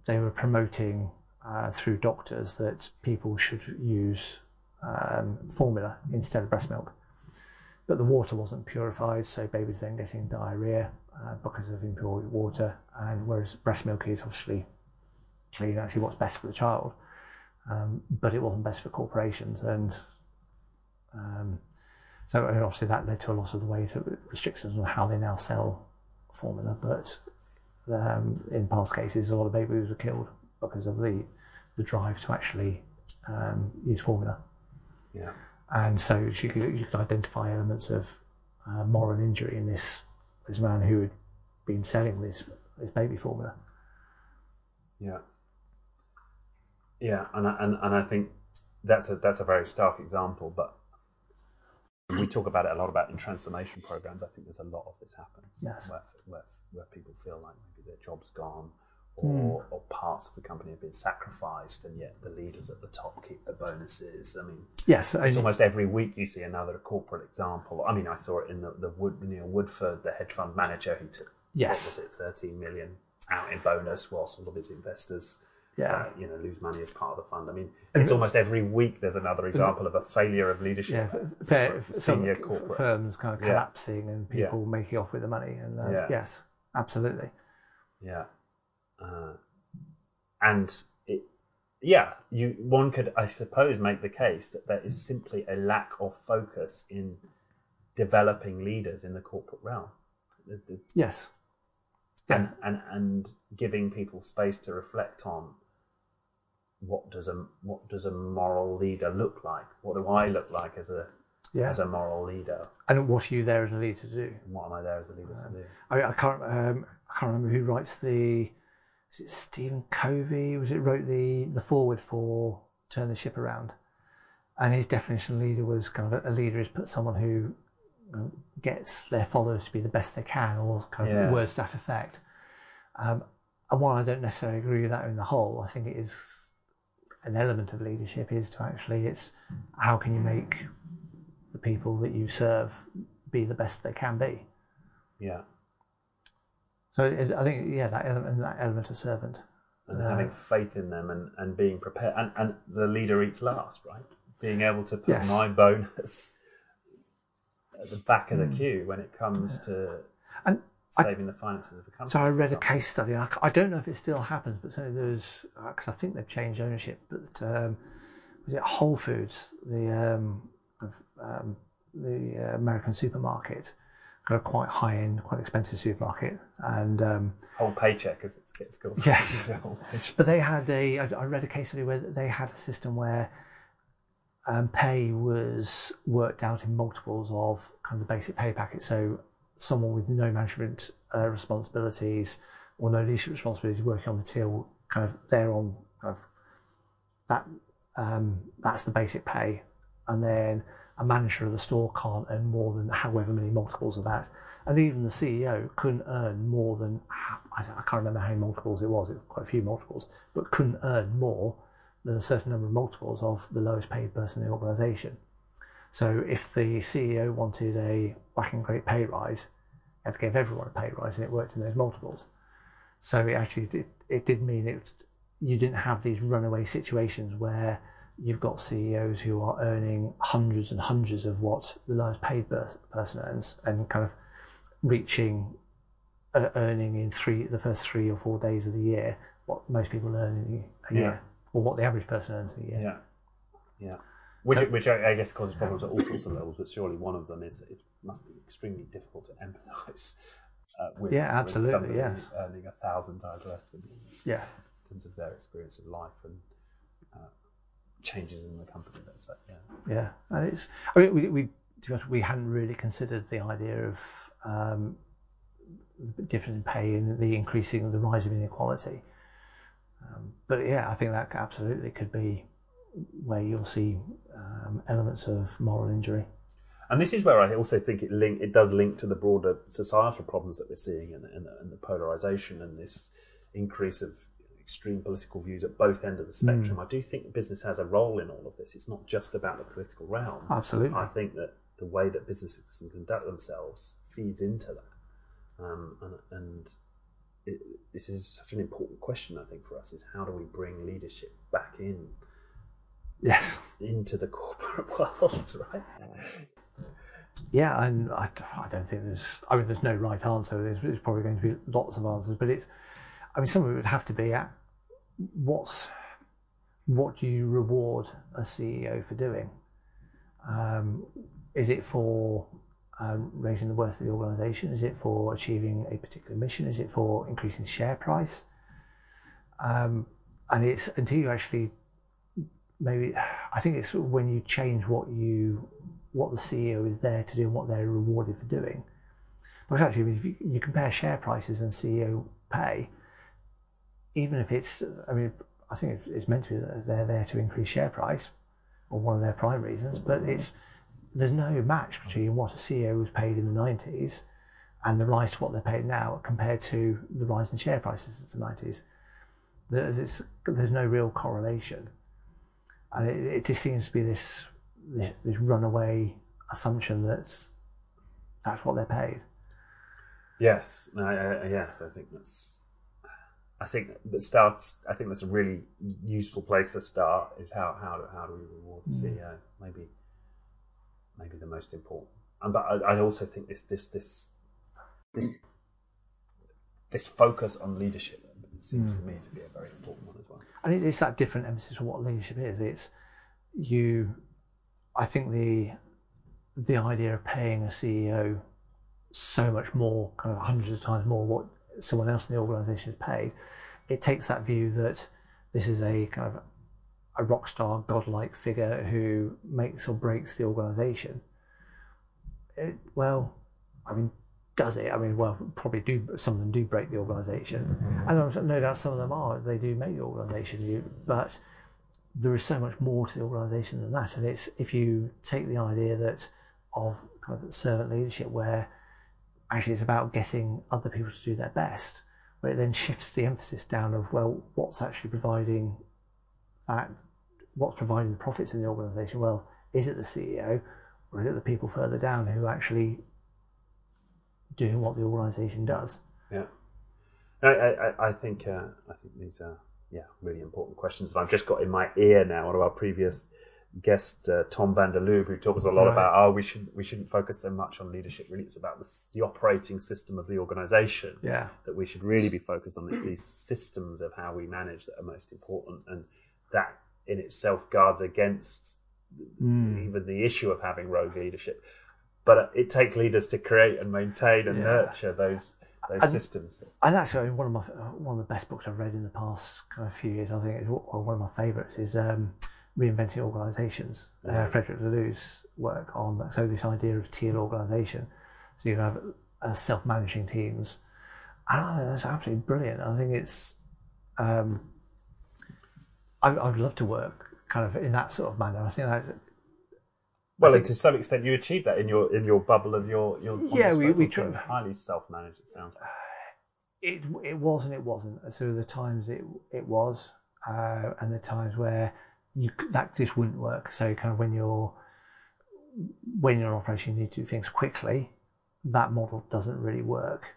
Speaker 3: they were promoting uh, through doctors that people should use um, formula instead of breast milk. But the water wasn't purified, so babies then getting diarrhea uh, because of impure water. And whereas breast milk is obviously clean, actually what's best for the child, um, but it wasn't best for corporations. And um, so and obviously that led to a lot of the way to restrictions on how they now sell formula. But um, in past cases, a lot of babies were killed because of the the drive to actually um, use formula.
Speaker 1: yeah,
Speaker 3: And so you could, you could identify elements of uh, moral injury in this this man who had been selling this this baby formula.
Speaker 1: yeah, yeah, and I, and and I think that's a that's a very stark example, but. We talk about it a lot about in transformation programs. I think there's a lot of this happens
Speaker 3: Yes.
Speaker 1: where, where, where people feel like maybe their job's gone or, hmm. or parts of the company have been sacrificed, and yet the leaders at the top keep the bonuses. I mean,
Speaker 3: Yes,
Speaker 1: it's
Speaker 3: and-
Speaker 1: almost every week you see another corporate example. I mean, I saw it in the, the Wood, Neil Woodford, the hedge fund manager who took
Speaker 3: Yes.
Speaker 1: it, 13 million out in bonus whilst all of his investors,
Speaker 3: yeah,
Speaker 1: uh, you know, lose money as part of the fund. I mean, it's almost every week there's another example of a failure of leadership.
Speaker 3: yeah, fair,
Speaker 1: for
Speaker 3: some
Speaker 1: senior corporate.
Speaker 3: firms kind of
Speaker 1: Yeah.
Speaker 3: collapsing and people making off with the money. And uh,
Speaker 1: Yeah.
Speaker 3: yes, absolutely.
Speaker 1: Yeah. Uh, and it, yeah, you one could, I suppose, make the case that there is simply a lack of focus in developing leaders in the corporate realm,
Speaker 3: Yes, yeah,
Speaker 1: and and and giving people space to reflect on what does a what does a moral leader look like? What do I look like as a
Speaker 3: yeah.
Speaker 1: as a moral leader?
Speaker 3: And what are you there as a leader to do?
Speaker 1: And what am I there as a leader to do?
Speaker 3: I, I can't um, I can't remember who writes the. Is it Stephen Covey? Was it wrote the the foreword for Turn the Ship Around? And his definition of leader was kind of a, a leader is put someone who gets their followers to be the best they can, or kind of
Speaker 1: Yeah.
Speaker 3: words to that effect. Um, and while I don't necessarily agree with that in the whole, I think it is an element of leadership is to actually it's how can you make the people that you serve be the best they can be.
Speaker 1: Yeah,
Speaker 3: So it, I think, yeah, that element, that element of servant.
Speaker 1: and
Speaker 3: Uh,
Speaker 1: having faith in them and, and being prepared. And, and the leader eats last, right? Being able to put
Speaker 3: Yes.
Speaker 1: my bonus at the back of the
Speaker 3: Mm.
Speaker 1: queue when it comes to
Speaker 3: And I-
Speaker 1: saving the finances of the company.
Speaker 3: So I read a case study. I don't know if it still happens, but certainly there's because I think they've changed ownership. But um, was it Whole Foods, the um, of, um, the uh, American supermarket, got a quite high end, quite expensive supermarket, and um,
Speaker 1: Whole paycheck, as it gets called.
Speaker 3: Yes. <laughs> But they had a. I I read a case study where they had a system where um, pay was worked out in multiples of kind of the basic pay packet. So someone with no management uh, responsibilities or no leadership responsibilities working on the till, kind of they're on kind of that. Um, that's the basic pay, and then a manager of the store can't earn more than however many multiples of that. And even the CEO couldn't earn more than I can't remember how many multiples it was. It was quite a few multiples, but couldn't earn more than a certain number of multiples of the lowest paid person in the organisation. So if the CEO wanted a whacking great pay rise, he had to give everyone a pay rise, and it worked in those multiples. So it actually did, it did mean it you didn't have these runaway situations where you've got CEOs who are earning hundreds and hundreds of what the lowest paid person earns, and kind of reaching uh, earning in three the first three or four days of the year what most people earn in a
Speaker 1: Yeah.
Speaker 3: year, or what the average person earns in a year.
Speaker 1: Yeah, yeah. Which, which I I guess causes problems at all sorts of <coughs> levels, but surely one of them is it must be extremely difficult to empathise uh, with.
Speaker 3: Yeah, absolutely,
Speaker 1: somebody
Speaker 3: yes.
Speaker 1: Earning a thousand times less than you.
Speaker 3: Yeah.
Speaker 1: in terms of their experience of life and uh, changes in the company. Let's say,
Speaker 3: yeah. Yeah, and it's. I mean, we we we hadn't really considered the idea of um, the difference in pay and the increasing the rise of inequality. Um, but yeah, I think that absolutely could be where you'll see um, elements of moral injury.
Speaker 1: And this is where I also think it link it does link to the broader societal problems that we're seeing and, and, and the polarization and this increase of extreme political views at both ends of the spectrum. Mm. I do think business has a role in all of this. It's not just about the political realm.
Speaker 3: Absolutely.
Speaker 1: I think that the way that businesses can conduct themselves feeds into that. Um, and, and it, this is such an important question, I think, for us: is how do we bring leadership back in?
Speaker 3: Yes,
Speaker 1: into the corporate <laughs> world, right?
Speaker 3: Yeah, and I, I don't think there's. I mean, there's no right answer. There's, there's probably going to be lots of answers, but it's. I mean, some of it would have to be at what's what do you reward a CEO for doing? Um, is it for um, raising the worth of the organisation? Is it for achieving a particular mission? Is it for increasing share price? Um, and it's until you actually maybe I think it's when you change what you what the CEO is there to do and what they're rewarded for doing. Because actually, if you, you compare share prices and CEO pay, even if it's I mean I think it's, meant to be that they're there to increase share price, or one of their prime reasons, but it's there's no match between what a CEO was paid in the 90s and the rise to what they're paid now compared to the rise in share prices since the 90s. There's, there's no real correlation. And it, it just seems to be this, this, this runaway assumption that's that's what they're paid.
Speaker 1: Yes, yes, I think that's. I think that starts. I think that's a really useful place to start. Is how how do, how do we reward the mm. CEO? Maybe maybe the most important. And but I, I also think this this this this this focus on leadership seems mm. to me to be a very important one as well.
Speaker 3: And it's that different emphasis on what leadership is. It's you. I think the the idea of paying a CEO so much more, kind of hundreds of times more, what someone else in the organisation is paid, it takes that view that this is a kind of a rock star, godlike figure who makes or breaks the organisation. Well, I mean, does it? I mean, well, probably do. Some of them do break the organisation, and no doubt some of them are. They do make the organisation, but there is so much more to the organisation than that. And it's if you take the idea that of kind of servant leadership, where actually it's about getting other people to do their best, where it then shifts the emphasis down of well, what's actually providing that what's providing the profits in the organisation? Well, is it the CEO or is it the people further down who actually doing what the organisation does?
Speaker 1: Yeah, I, I, I think uh, I think these are yeah really important questions that I've just got in my ear now. One of our previous guest uh, Tom van der Lubbe, who talks a lot right. about oh we should we shouldn't focus so much on leadership. Really, it's about the, the operating system of the organisation.
Speaker 3: Yeah,
Speaker 1: that we should really be focused on. It's these systems of how we manage that are most important, and that in itself guards against mm. even the issue of having rogue leadership. But it takes leaders to create and maintain and yeah. nurture those those and, systems.
Speaker 3: And actually, one of my one of the best books I've read in the past kind of few years, I think, well, one of my favourites is um, Reinventing Organisations. Uh, yeah. Uh, Frederic Laloux's work on so this idea of tiered organisation. So you have uh, self-managing teams, and I think that's absolutely brilliant. I think it's um, I, I would love to work kind of in that sort of manner. I think that.
Speaker 1: Well, think, to some extent, you achieved that in your in your bubble of your your.
Speaker 3: Yeah, we we try,
Speaker 1: highly self managed. It sounds. Like. <sighs>
Speaker 3: It it was and it wasn't. So the times it it was, uh, and the times where you that just wouldn't work. So kind of when you're when you're operating, you need to do things quickly. That model doesn't really work.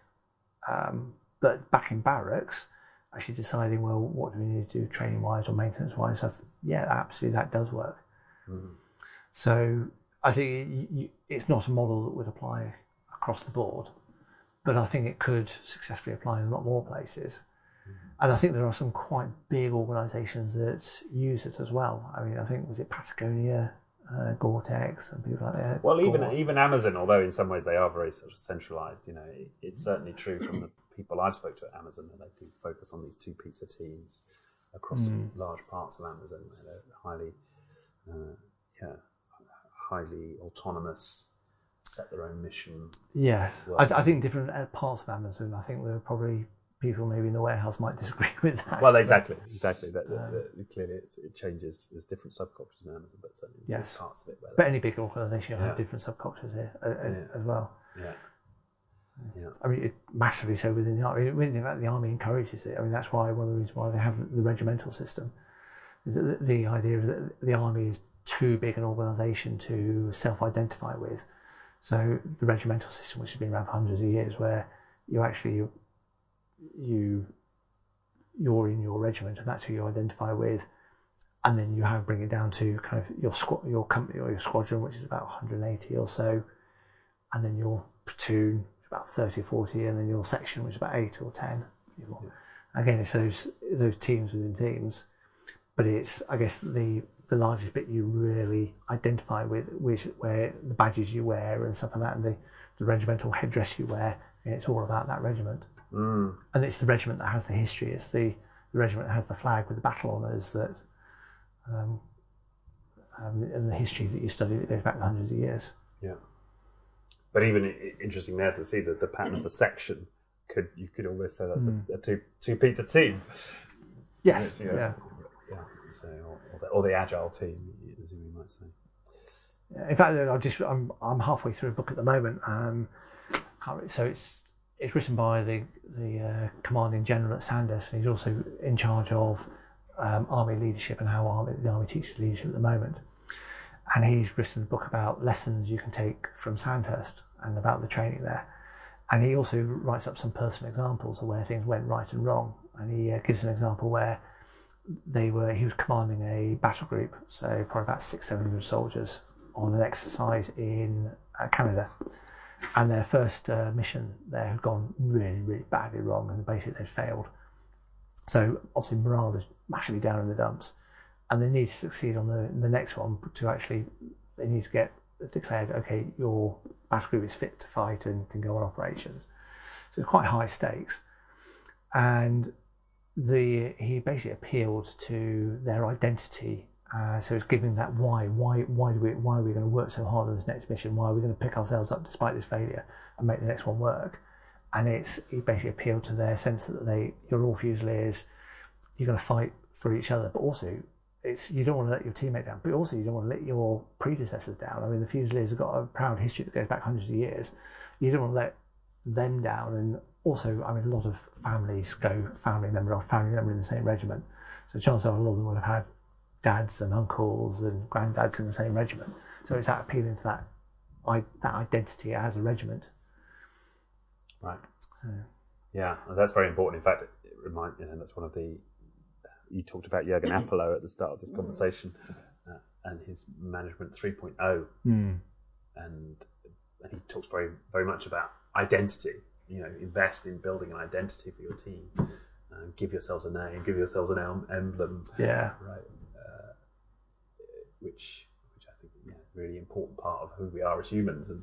Speaker 3: Um, but back in barracks, actually deciding, well, what do we need to do training wise or maintenance wise? So, yeah, absolutely, that does work. Mm. So I think it's not a model that would apply across the board, but I think it could successfully apply in a lot more places. Mm. And I think there are some quite big organisations that use it as well. I mean, I think was it Patagonia uh, Gore-Tex and people like that.
Speaker 1: Well, even
Speaker 3: Gore.
Speaker 1: even Amazon, although in some ways they are very sort of centralized, you know, it, it's certainly true from the people I've spoke to at Amazon that they do focus on these two pizza teams across
Speaker 3: Mm.
Speaker 1: large parts of Amazon. They're highly, uh, yeah, highly autonomous, set their own mission.
Speaker 3: Yes, I, th- I think different uh, parts of Amazon. I think there are probably people maybe in the warehouse might <laughs> disagree with that.
Speaker 1: Well,
Speaker 3: but-
Speaker 1: exactly, <laughs> exactly. That, that-
Speaker 3: Um,
Speaker 1: that- clearly, it, it changes. There's different subcultures in Amazon, but certainly
Speaker 3: Yes.
Speaker 1: parts of it.
Speaker 3: But any big organisation will
Speaker 1: Yeah.
Speaker 3: have different subcultures here uh, uh,
Speaker 1: Yeah.
Speaker 3: as well.
Speaker 1: yeah, yeah,
Speaker 3: I mean, it, massively so within the army. Within the, the army encourages it. I mean, that's why one of the reasons why they have the regimental system. The, the idea that the army is too big an organisation to self-identify with. So the regimental system, which has been around for hundreds of years, where you actually you, you you're in your regiment and that's who you identify with, and then you have bring it down to kind of your squad, your company or your squadron, which is about 180 or so, and then your platoon, about 30, 40, and then your section, which is about eight or 10. Again, it's those those teams within teams, but it's I guess the the largest bit you really identify with, which where the badges you wear and stuff like that, and the, the regimental headdress you wear, and it's all about that regiment.
Speaker 1: mm,
Speaker 3: And it's the regiment that has the history. It's the, the regiment that has the flag with the battle honours that, um, um, and the history that you study that goes back hundreds of years.
Speaker 1: yeah. But even interesting there to see that the pattern of the section could you could almost say that's a, a two two pizza team.
Speaker 3: Yes,
Speaker 1: Yeah.
Speaker 3: yeah.
Speaker 1: Yeah. Or, or, the, or the agile team, as you might say.
Speaker 3: In fact, I just I'm I'm halfway through a book at the moment. Um, so it's it's written by the the uh, commanding general at Sandhurst, and he's also in charge of um, army leadership and how army, the army teaches leadership at the moment. And he's written a book about lessons you can take from Sandhurst and about the training there. And he also writes up some personal examples of where things went right and wrong. And he uh, gives an example where they were he was commanding a battle group, so probably about six seven hundred soldiers on an exercise in uh, Canada. And their first uh, mission there had gone really, really badly wrong, and basically they'd failed. So obviously morale is massively down in the dumps, and they need to succeed on the the next one to actually they need to get declared okay your battle group is fit to fight and can go on operations. So it's quite high stakes, and the he basically appealed to their identity. Uh, so it's giving that why, why, why do we, why are we going to work so hard on this next mission? Why are we going to pick ourselves up despite this failure and make the next one work? And it's he basically appealed to their sense that they, you're all fusiliers, you're going to fight for each other, but also it's you don't want to let your teammate down, but also you don't want to let your predecessors down. I mean, the Fusiliers have got a proud history that goes back hundreds of years. You don't want to let them down, and also, I mean, a lot of families go family member or family member in the same regiment, so chances are a lot of them will have had dads and uncles and granddads in the same regiment. So it's that appealing to that I, that identity as a regiment.
Speaker 1: Right.
Speaker 3: So,
Speaker 1: Yeah, and that's very important. In fact, it reminds you know, that's one of the you talked about Jurgen <coughs> Appelo at the start of this conversation uh, and his management 3.0, and and he talks very very much about identity. You know, invest in building an identity for your team. Uh, give yourselves a name, give yourselves an em- emblem.
Speaker 3: Yeah. <laughs>
Speaker 1: Right. Uh, which which I think yeah, really important part of who we are as humans and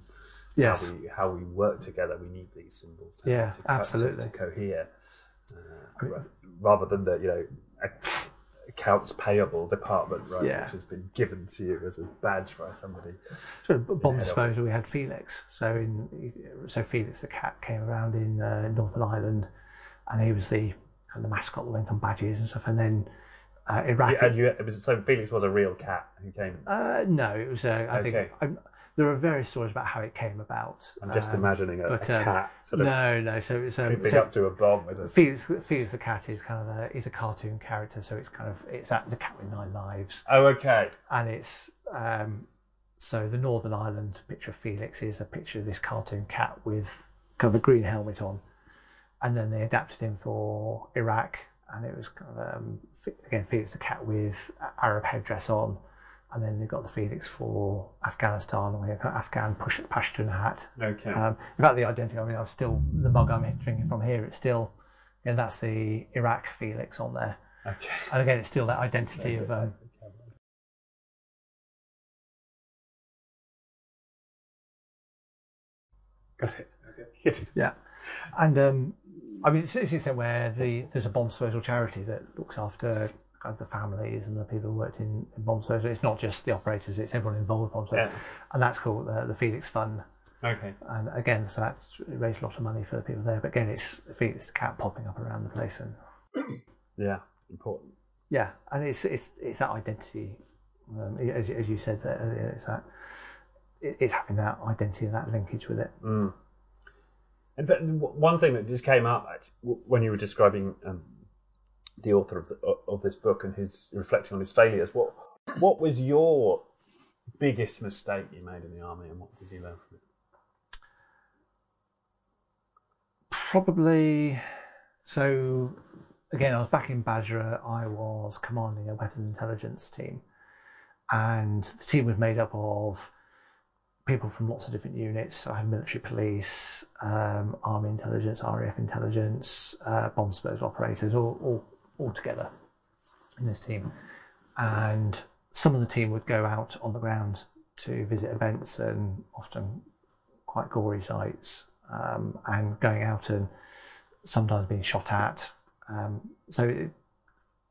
Speaker 3: yes.
Speaker 1: how we how we work together. We need these symbols. To,
Speaker 3: Yeah,
Speaker 1: to,
Speaker 3: absolutely.
Speaker 1: to, to cohere, uh,
Speaker 3: I mean-
Speaker 1: rather than the you know accounts payable department, right,
Speaker 3: Yeah.
Speaker 1: which has been given to you as a badge by somebody.
Speaker 3: So bomb disposal, we had Felix. So in so Felix the cat came around in uh, Northern Ireland, and he was the kind of the mascot that went on badges and stuff. And then uh, Iraq.
Speaker 1: Yeah, and you, it was, so Felix was a real cat who came.
Speaker 3: uh, no, it was. Uh, I
Speaker 1: Okay.
Speaker 3: think i there are various stories about how it came about.
Speaker 1: I'm just
Speaker 3: Um,
Speaker 1: imagining a,
Speaker 3: but, um,
Speaker 1: cat sort of
Speaker 3: No, no. So it's um,
Speaker 1: creeping
Speaker 3: so
Speaker 1: up to a bomb with a.
Speaker 3: Felix, Felix the cat is kind of a, he's a cartoon character. So it's kind of it's at the cat with nine lives.
Speaker 1: Oh, okay.
Speaker 3: and it's um, so the Northern Ireland picture of Felix is a picture of this cartoon cat with kind of a green helmet on, and then they adapted him for Iraq, and it was kind of um, again Felix the cat with Arab headdress on, and then they've got the Felix for Afghanistan, and we or Afghan Push, Pashtun hat.
Speaker 1: Okay.
Speaker 3: Um, about the identity, I mean, I've still the mug I'm drinking from here. It's still, you know, that's the Iraq Felix on there.
Speaker 1: Okay.
Speaker 3: And again, it's still that identity of. Um,
Speaker 1: Got it. Okay. <laughs>
Speaker 3: yeah, and um, I mean, it's, it's the extent where the there's a bomb disposal charity that looks after the families and the people who worked in, in bomb disposal. It's not just the operators; it's everyone involved in bomb disposal,
Speaker 1: Yeah.
Speaker 3: and that's called the, the Felix Fund.
Speaker 1: Okay.
Speaker 3: And again, so that's raised a lot of money for the people there. But again, it's Felix the cat popping up around the place, and <coughs>
Speaker 1: Yeah. Important.
Speaker 3: yeah, and it's it's it's that identity, um, as, as you said that earlier, it's that it- it's having that identity and that linkage with it.
Speaker 1: Mm. And but one thing that just came up when you were describing um, the author of, the, of this book and who's reflecting on his failures, what what was your biggest mistake you made in the army, and what did you learn from it?
Speaker 3: Probably. So, again, I was back in Basra. I was commanding a weapons intelligence team, and the team was made up of people from lots of different units. I had military police, um, army intelligence, RAF intelligence, uh, bomb disposal operators, all, all all together in this team. And some of the team would go out on the ground to visit events and often quite gory sites um, and going out and sometimes being shot at. Um, so it,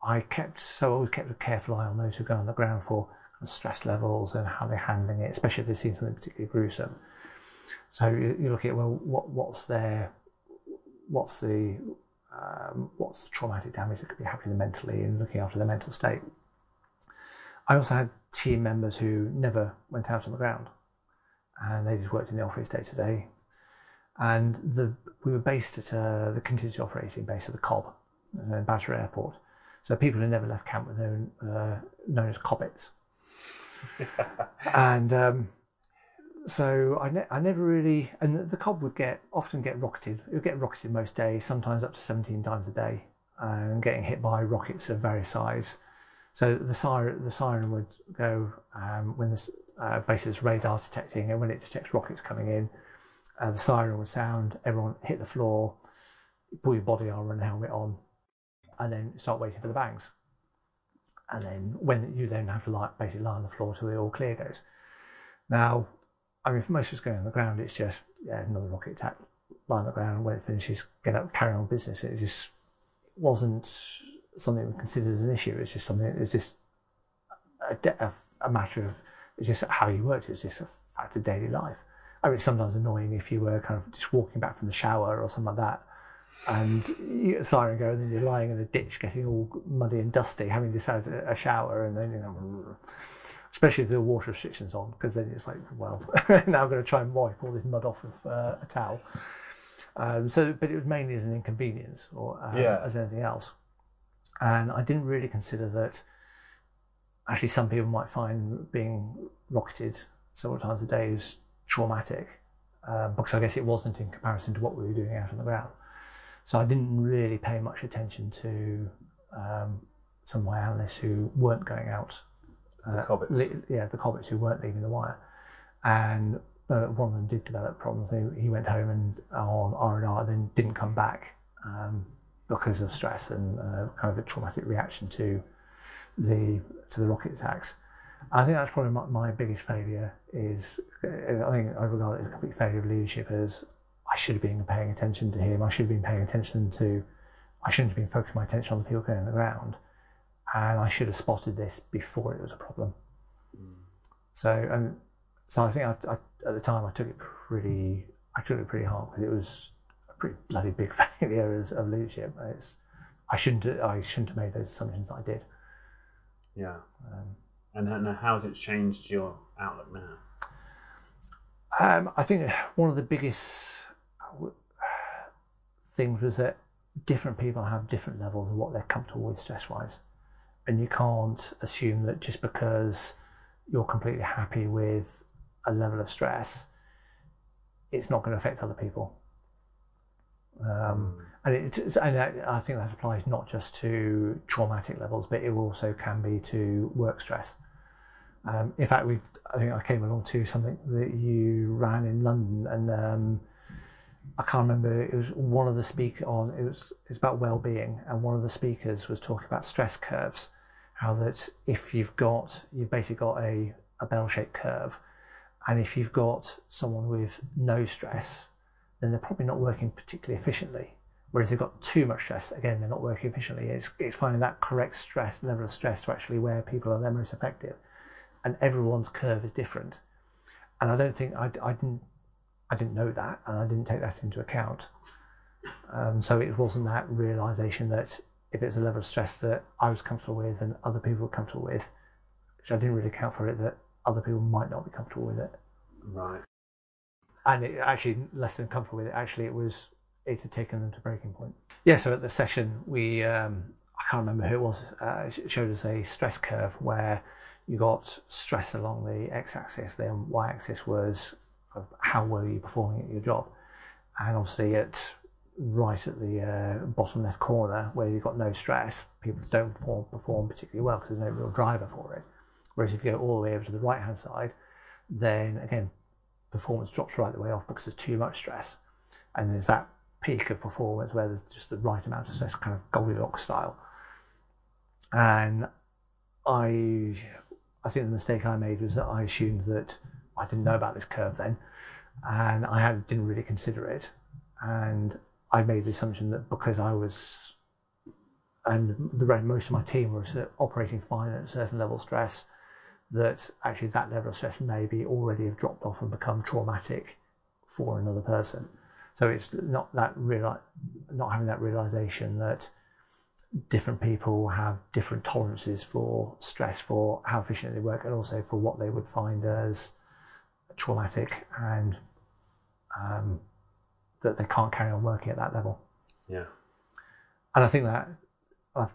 Speaker 3: I kept so I always kept a careful eye on those who go on the ground for kind of stress levels and how they're handling it, especially if they see something particularly gruesome. So you, you look at well, what what's their what's the um, what's the traumatic damage that could be happening mentally and looking after their mental state. I also had team members who never went out on the ground and they just worked in the office day to day. And the, we were based at uh, the contingency operating base of the COB, uh, in Basra Airport. So people who never left camp were known, uh, known as Cobbits. <laughs> and um, so I, ne- I never really, and the COB would get often get rocketed. It would get rocketed most days, sometimes up to 17 times a day, and getting hit by rockets of various size. So the siren, the siren would go um, when this uh, it's radar detecting, and when it detects rockets coming in, uh, the siren would sound. Everyone hit the floor, pull your body armor and helmet on, and then start waiting for the bangs. And then when you then have to lie, basically lie on the floor till the all clear goes. Now, I mean, for most of us going on the ground, it's just yeah, another rocket attack, lie on the ground. When it finishes, get up, carry on business. It just wasn't something we considered as an issue. It's just something. It's just a, a, a matter of. It's just how you worked. It's just a fact of daily life. I mean, it's sometimes annoying if you were kind of just walking back from the shower or something like that, and you get a siren go, and then you're lying in a ditch, getting all muddy and dusty, having just had a, a shower, and then you know, especially if the water restrictions on, because then it's like, well, <laughs> now I'm going to try and wipe all this mud off with uh, a towel. Um, so, but it was mainly as an inconvenience or uh,
Speaker 1: Yeah.
Speaker 3: as anything else, and I didn't really consider that. Actually, some people might find being rocketed several times a day is traumatic, um, because I guess it wasn't in comparison to what we were doing out on the ground. So I didn't really pay much attention to um, some of my analysts who weren't going out.
Speaker 1: The
Speaker 3: uh, li- yeah, the Cobbits who weren't leaving the wire, and uh, one of them did develop problems. He, he went home and on R and R, then didn't come back um, because of stress and uh, kind of a traumatic reaction to the to the rocket attacks. I think that's probably my, my biggest failure. Is uh, I think I regard it as a complete failure of leadership. As I should have been paying attention to him. I should have been paying attention to. I shouldn't have been focusing my attention on the people going on the ground, and I should have spotted this before it was a problem. So and so I think I, I, at the time I took it pretty. I took it pretty hard because it was a pretty bloody big <laughs> failure as, of leadership. It's I shouldn't I shouldn't have made those assumptions that I did.
Speaker 1: Yeah.
Speaker 3: Um,
Speaker 1: And, and how's it changed your outlook now?
Speaker 3: Um, I think one of the biggest things was that different people have different levels of what they're comfortable with stress wise. And you can't assume that just because you're completely happy with a level of stress, it's not going to affect other people. Um, and it's, and I think that applies not just to traumatic levels, but it also can be to work stress. Um, in fact, we I think I came along to something that you ran in London, and um, I can't remember. It was one of the speak on. It was it's about well-being, and one of the speakers was talking about stress curves. How that if you've got you've basically got a, a bell-shaped curve, and if you've got someone with no stress, then they're probably not working particularly efficiently. Whereas if they've got too much stress, again, they're not working efficiently. It's, it's finding that correct stress level of stress to actually where people are their most effective. And everyone's curve is different. And I don't think I, I didn't I didn't know that, and I didn't take that into account. Um, so it wasn't that realization that if it's a level of stress that I was comfortable with and other people were comfortable with, which I didn't really account for it, that other people might not be comfortable with it.
Speaker 1: Right.
Speaker 3: And it actually less than comfortable with it. Actually, it was it had taken them to breaking point. Yeah. So at the session, we um, I can't remember who it was. Uh, showed us a stress curve where you got stress along the x-axis, then y-axis was how well you performing at your job, and obviously at right at the uh, bottom left corner where you've got no stress, people don't perform, perform particularly well because there's no real driver for it. Whereas if you go all the way over to the right hand side, then again, performance drops right the way off because there's too much stress. And there's that peak of performance where there's just the right amount of stress, kind of Goldilocks style. And I, I think the mistake I made was that I assumed that I didn't know about this curve then, and I had, didn't really consider it. And I made the assumption that because I was, and the most of my team were operating fine at a certain level of stress, that actually that level of stress maybe already have dropped off and become traumatic for another person. So it's not that real, not having that realization that different people have different tolerances for stress, for how efficient they work, and also for what they would find as traumatic and um, that they can't carry on working at that level.
Speaker 1: Yeah.
Speaker 3: And I think that I've,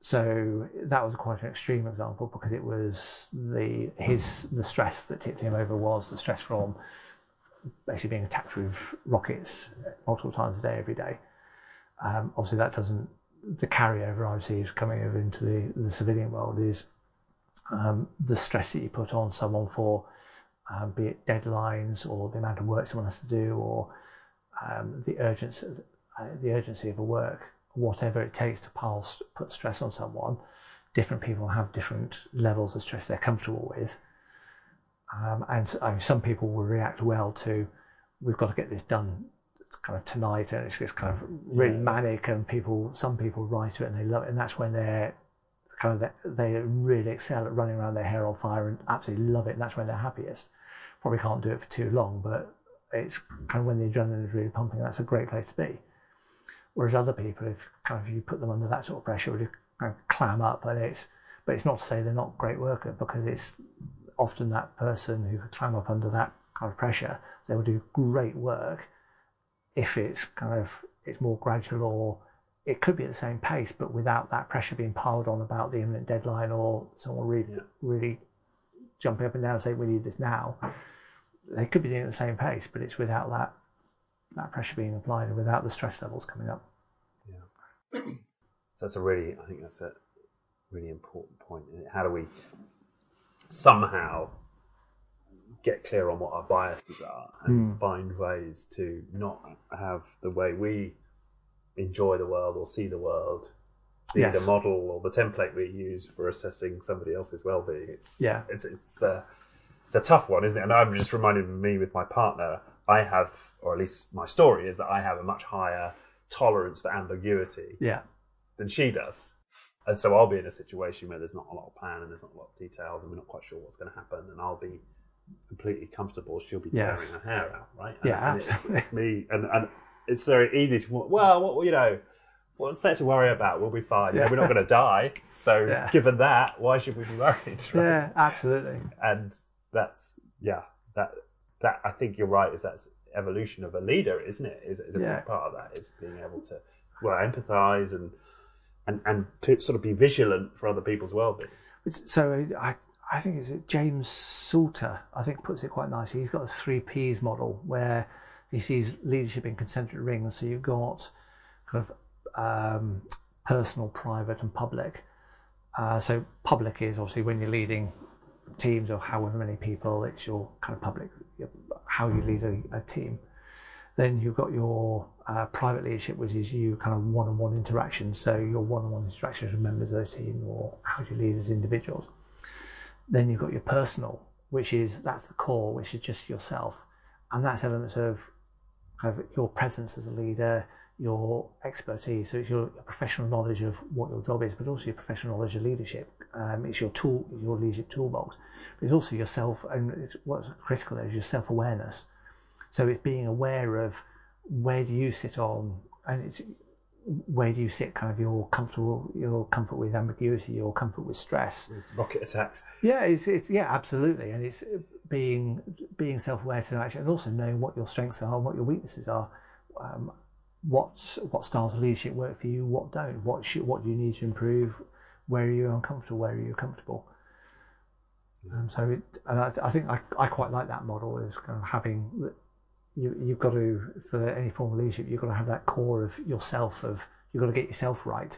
Speaker 3: so that was quite an extreme example because it was the his the stress that tipped him over was the stress from basically being attacked with rockets multiple times a day every day. Um, obviously, that doesn't the carryover obviously is coming over into the, the civilian world is um, the stress that you put on someone for um, be it deadlines or the amount of work someone has to do or um, the urgency, uh, the urgency of a work, whatever it takes to pulse, put stress on someone. Different people have different levels of stress they're comfortable with, um, and I mean, some people will react well to, we've got to get this done kind of tonight, and it's just kind of really yeah. manic, and people, some people write to it and they love it, and that's when they're kind of they really excel at running around their hair on fire and absolutely love it, and that's when they're happiest. Probably can't do it for too long, but it's kind of when the adrenaline is really pumping, that's a great place to be. Whereas other people, if kind of you put them under that sort of pressure, would kind of clam up, and it's but it's not to say they're not great worker because it's often that person who could clam up under that kind of pressure, they will do great work if it's kind of it's more gradual or it could be at the same pace, but without that pressure being piled on about the imminent deadline or someone really, yeah. really jumping up and down and saying we need this now they could be doing it at the same pace, but it's without that that pressure being applied and without the stress levels coming up.
Speaker 1: Yeah. <clears throat> so that's a really, I think that's a really important point. How do we somehow get clear on what our biases are and mm. find ways to not have the way we enjoy the world or see the world be yes. the model or the template we use for assessing somebody else's well-being. It's yeah, it's it's uh, it's a tough one, isn't it? And I'm just reminded me with my partner, I have, or at least my story is that I have a much higher tolerance for ambiguity
Speaker 3: yeah.
Speaker 1: than she does. And so I'll be in a situation where there's not a lot of plan and there's not a lot of details and we're not quite sure what's going to happen. And I'll be completely comfortable. She'll be tearing yes. her hair out, right? And,
Speaker 3: yeah,
Speaker 1: and it's, it's, me. And, and it's very easy to, well, what, you know, what's there to worry about? We'll be fine. Yeah. we're not going to die. So <laughs> yeah. given that, why should we be worried? Right?
Speaker 3: Yeah, absolutely.
Speaker 1: And that's yeah that that I think you're right is that's evolution of a leader isn't it? Is, is a yeah. big part of that is being able to well empathize and and and to sort of be vigilant for other people's well-being.
Speaker 3: So I I think it's James Scouller I think puts it quite nicely. He's got a three P's model where he sees leadership in concentric rings. So you've got kind of um, personal private and public. Uh, so public is obviously when you're leading teams or however many people, it's your kind of public, how you lead a, a team. Then you've got your uh, private leadership, which is you kind of one-on-one interactions. So your one-on-one interactions with members of the team, or how you lead as individuals. Then you've got your personal, which is that's the core, which is just yourself, and that's elements of kind of your presence as a leader, your expertise. So it's your professional knowledge of what your job is, but also your professional knowledge of leadership. Um, it's your tool, your leadership toolbox. But it's also yourself, and it's, what's critical there is your self awareness. So it's being aware of where do you sit on, and it's where do you sit kind of your comfortable your comfort with ambiguity your comfort with stress
Speaker 1: with rocket attacks
Speaker 3: yeah it's, it's yeah absolutely and it's being being self-aware to actually and also knowing what your strengths are and what your weaknesses are um, what what styles of leadership work for you what don't what should, what do you need to improve where are you uncomfortable where are you comfortable um, so it, and I, I think I, I quite like that model is kind of having you, you've got to, for any form of leadership, you've got to have that core of yourself, of you've got to get yourself right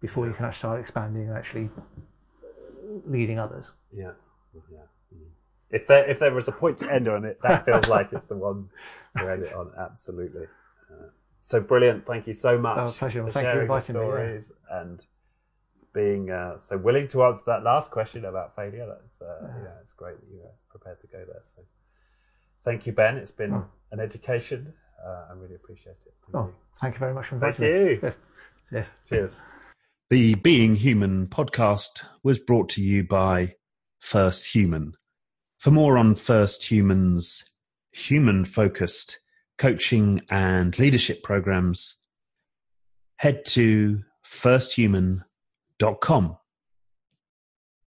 Speaker 3: before you can actually start expanding and actually leading others.
Speaker 1: Yeah, yeah. If there if there was a point to end on it, that feels like it's the one to end it on. Absolutely. Uh, so brilliant! Thank you so much.
Speaker 3: Oh, pleasure. Thank you for inviting me.
Speaker 1: Yeah. And being uh, so willing to answer that last question about failure. That's uh, yeah. yeah, it's great that you were prepared to go there. So. Thank you, Ben. It's been oh. an education. Uh, I really appreciate it.
Speaker 3: Thank oh, you. thank you very much for
Speaker 1: inviting me. Thank you. <laughs>
Speaker 3: yes.
Speaker 1: Cheers. The Being Human podcast was brought to you by First Human. For more on First Human's human focused coaching and leadership programs, head to firsthuman.com.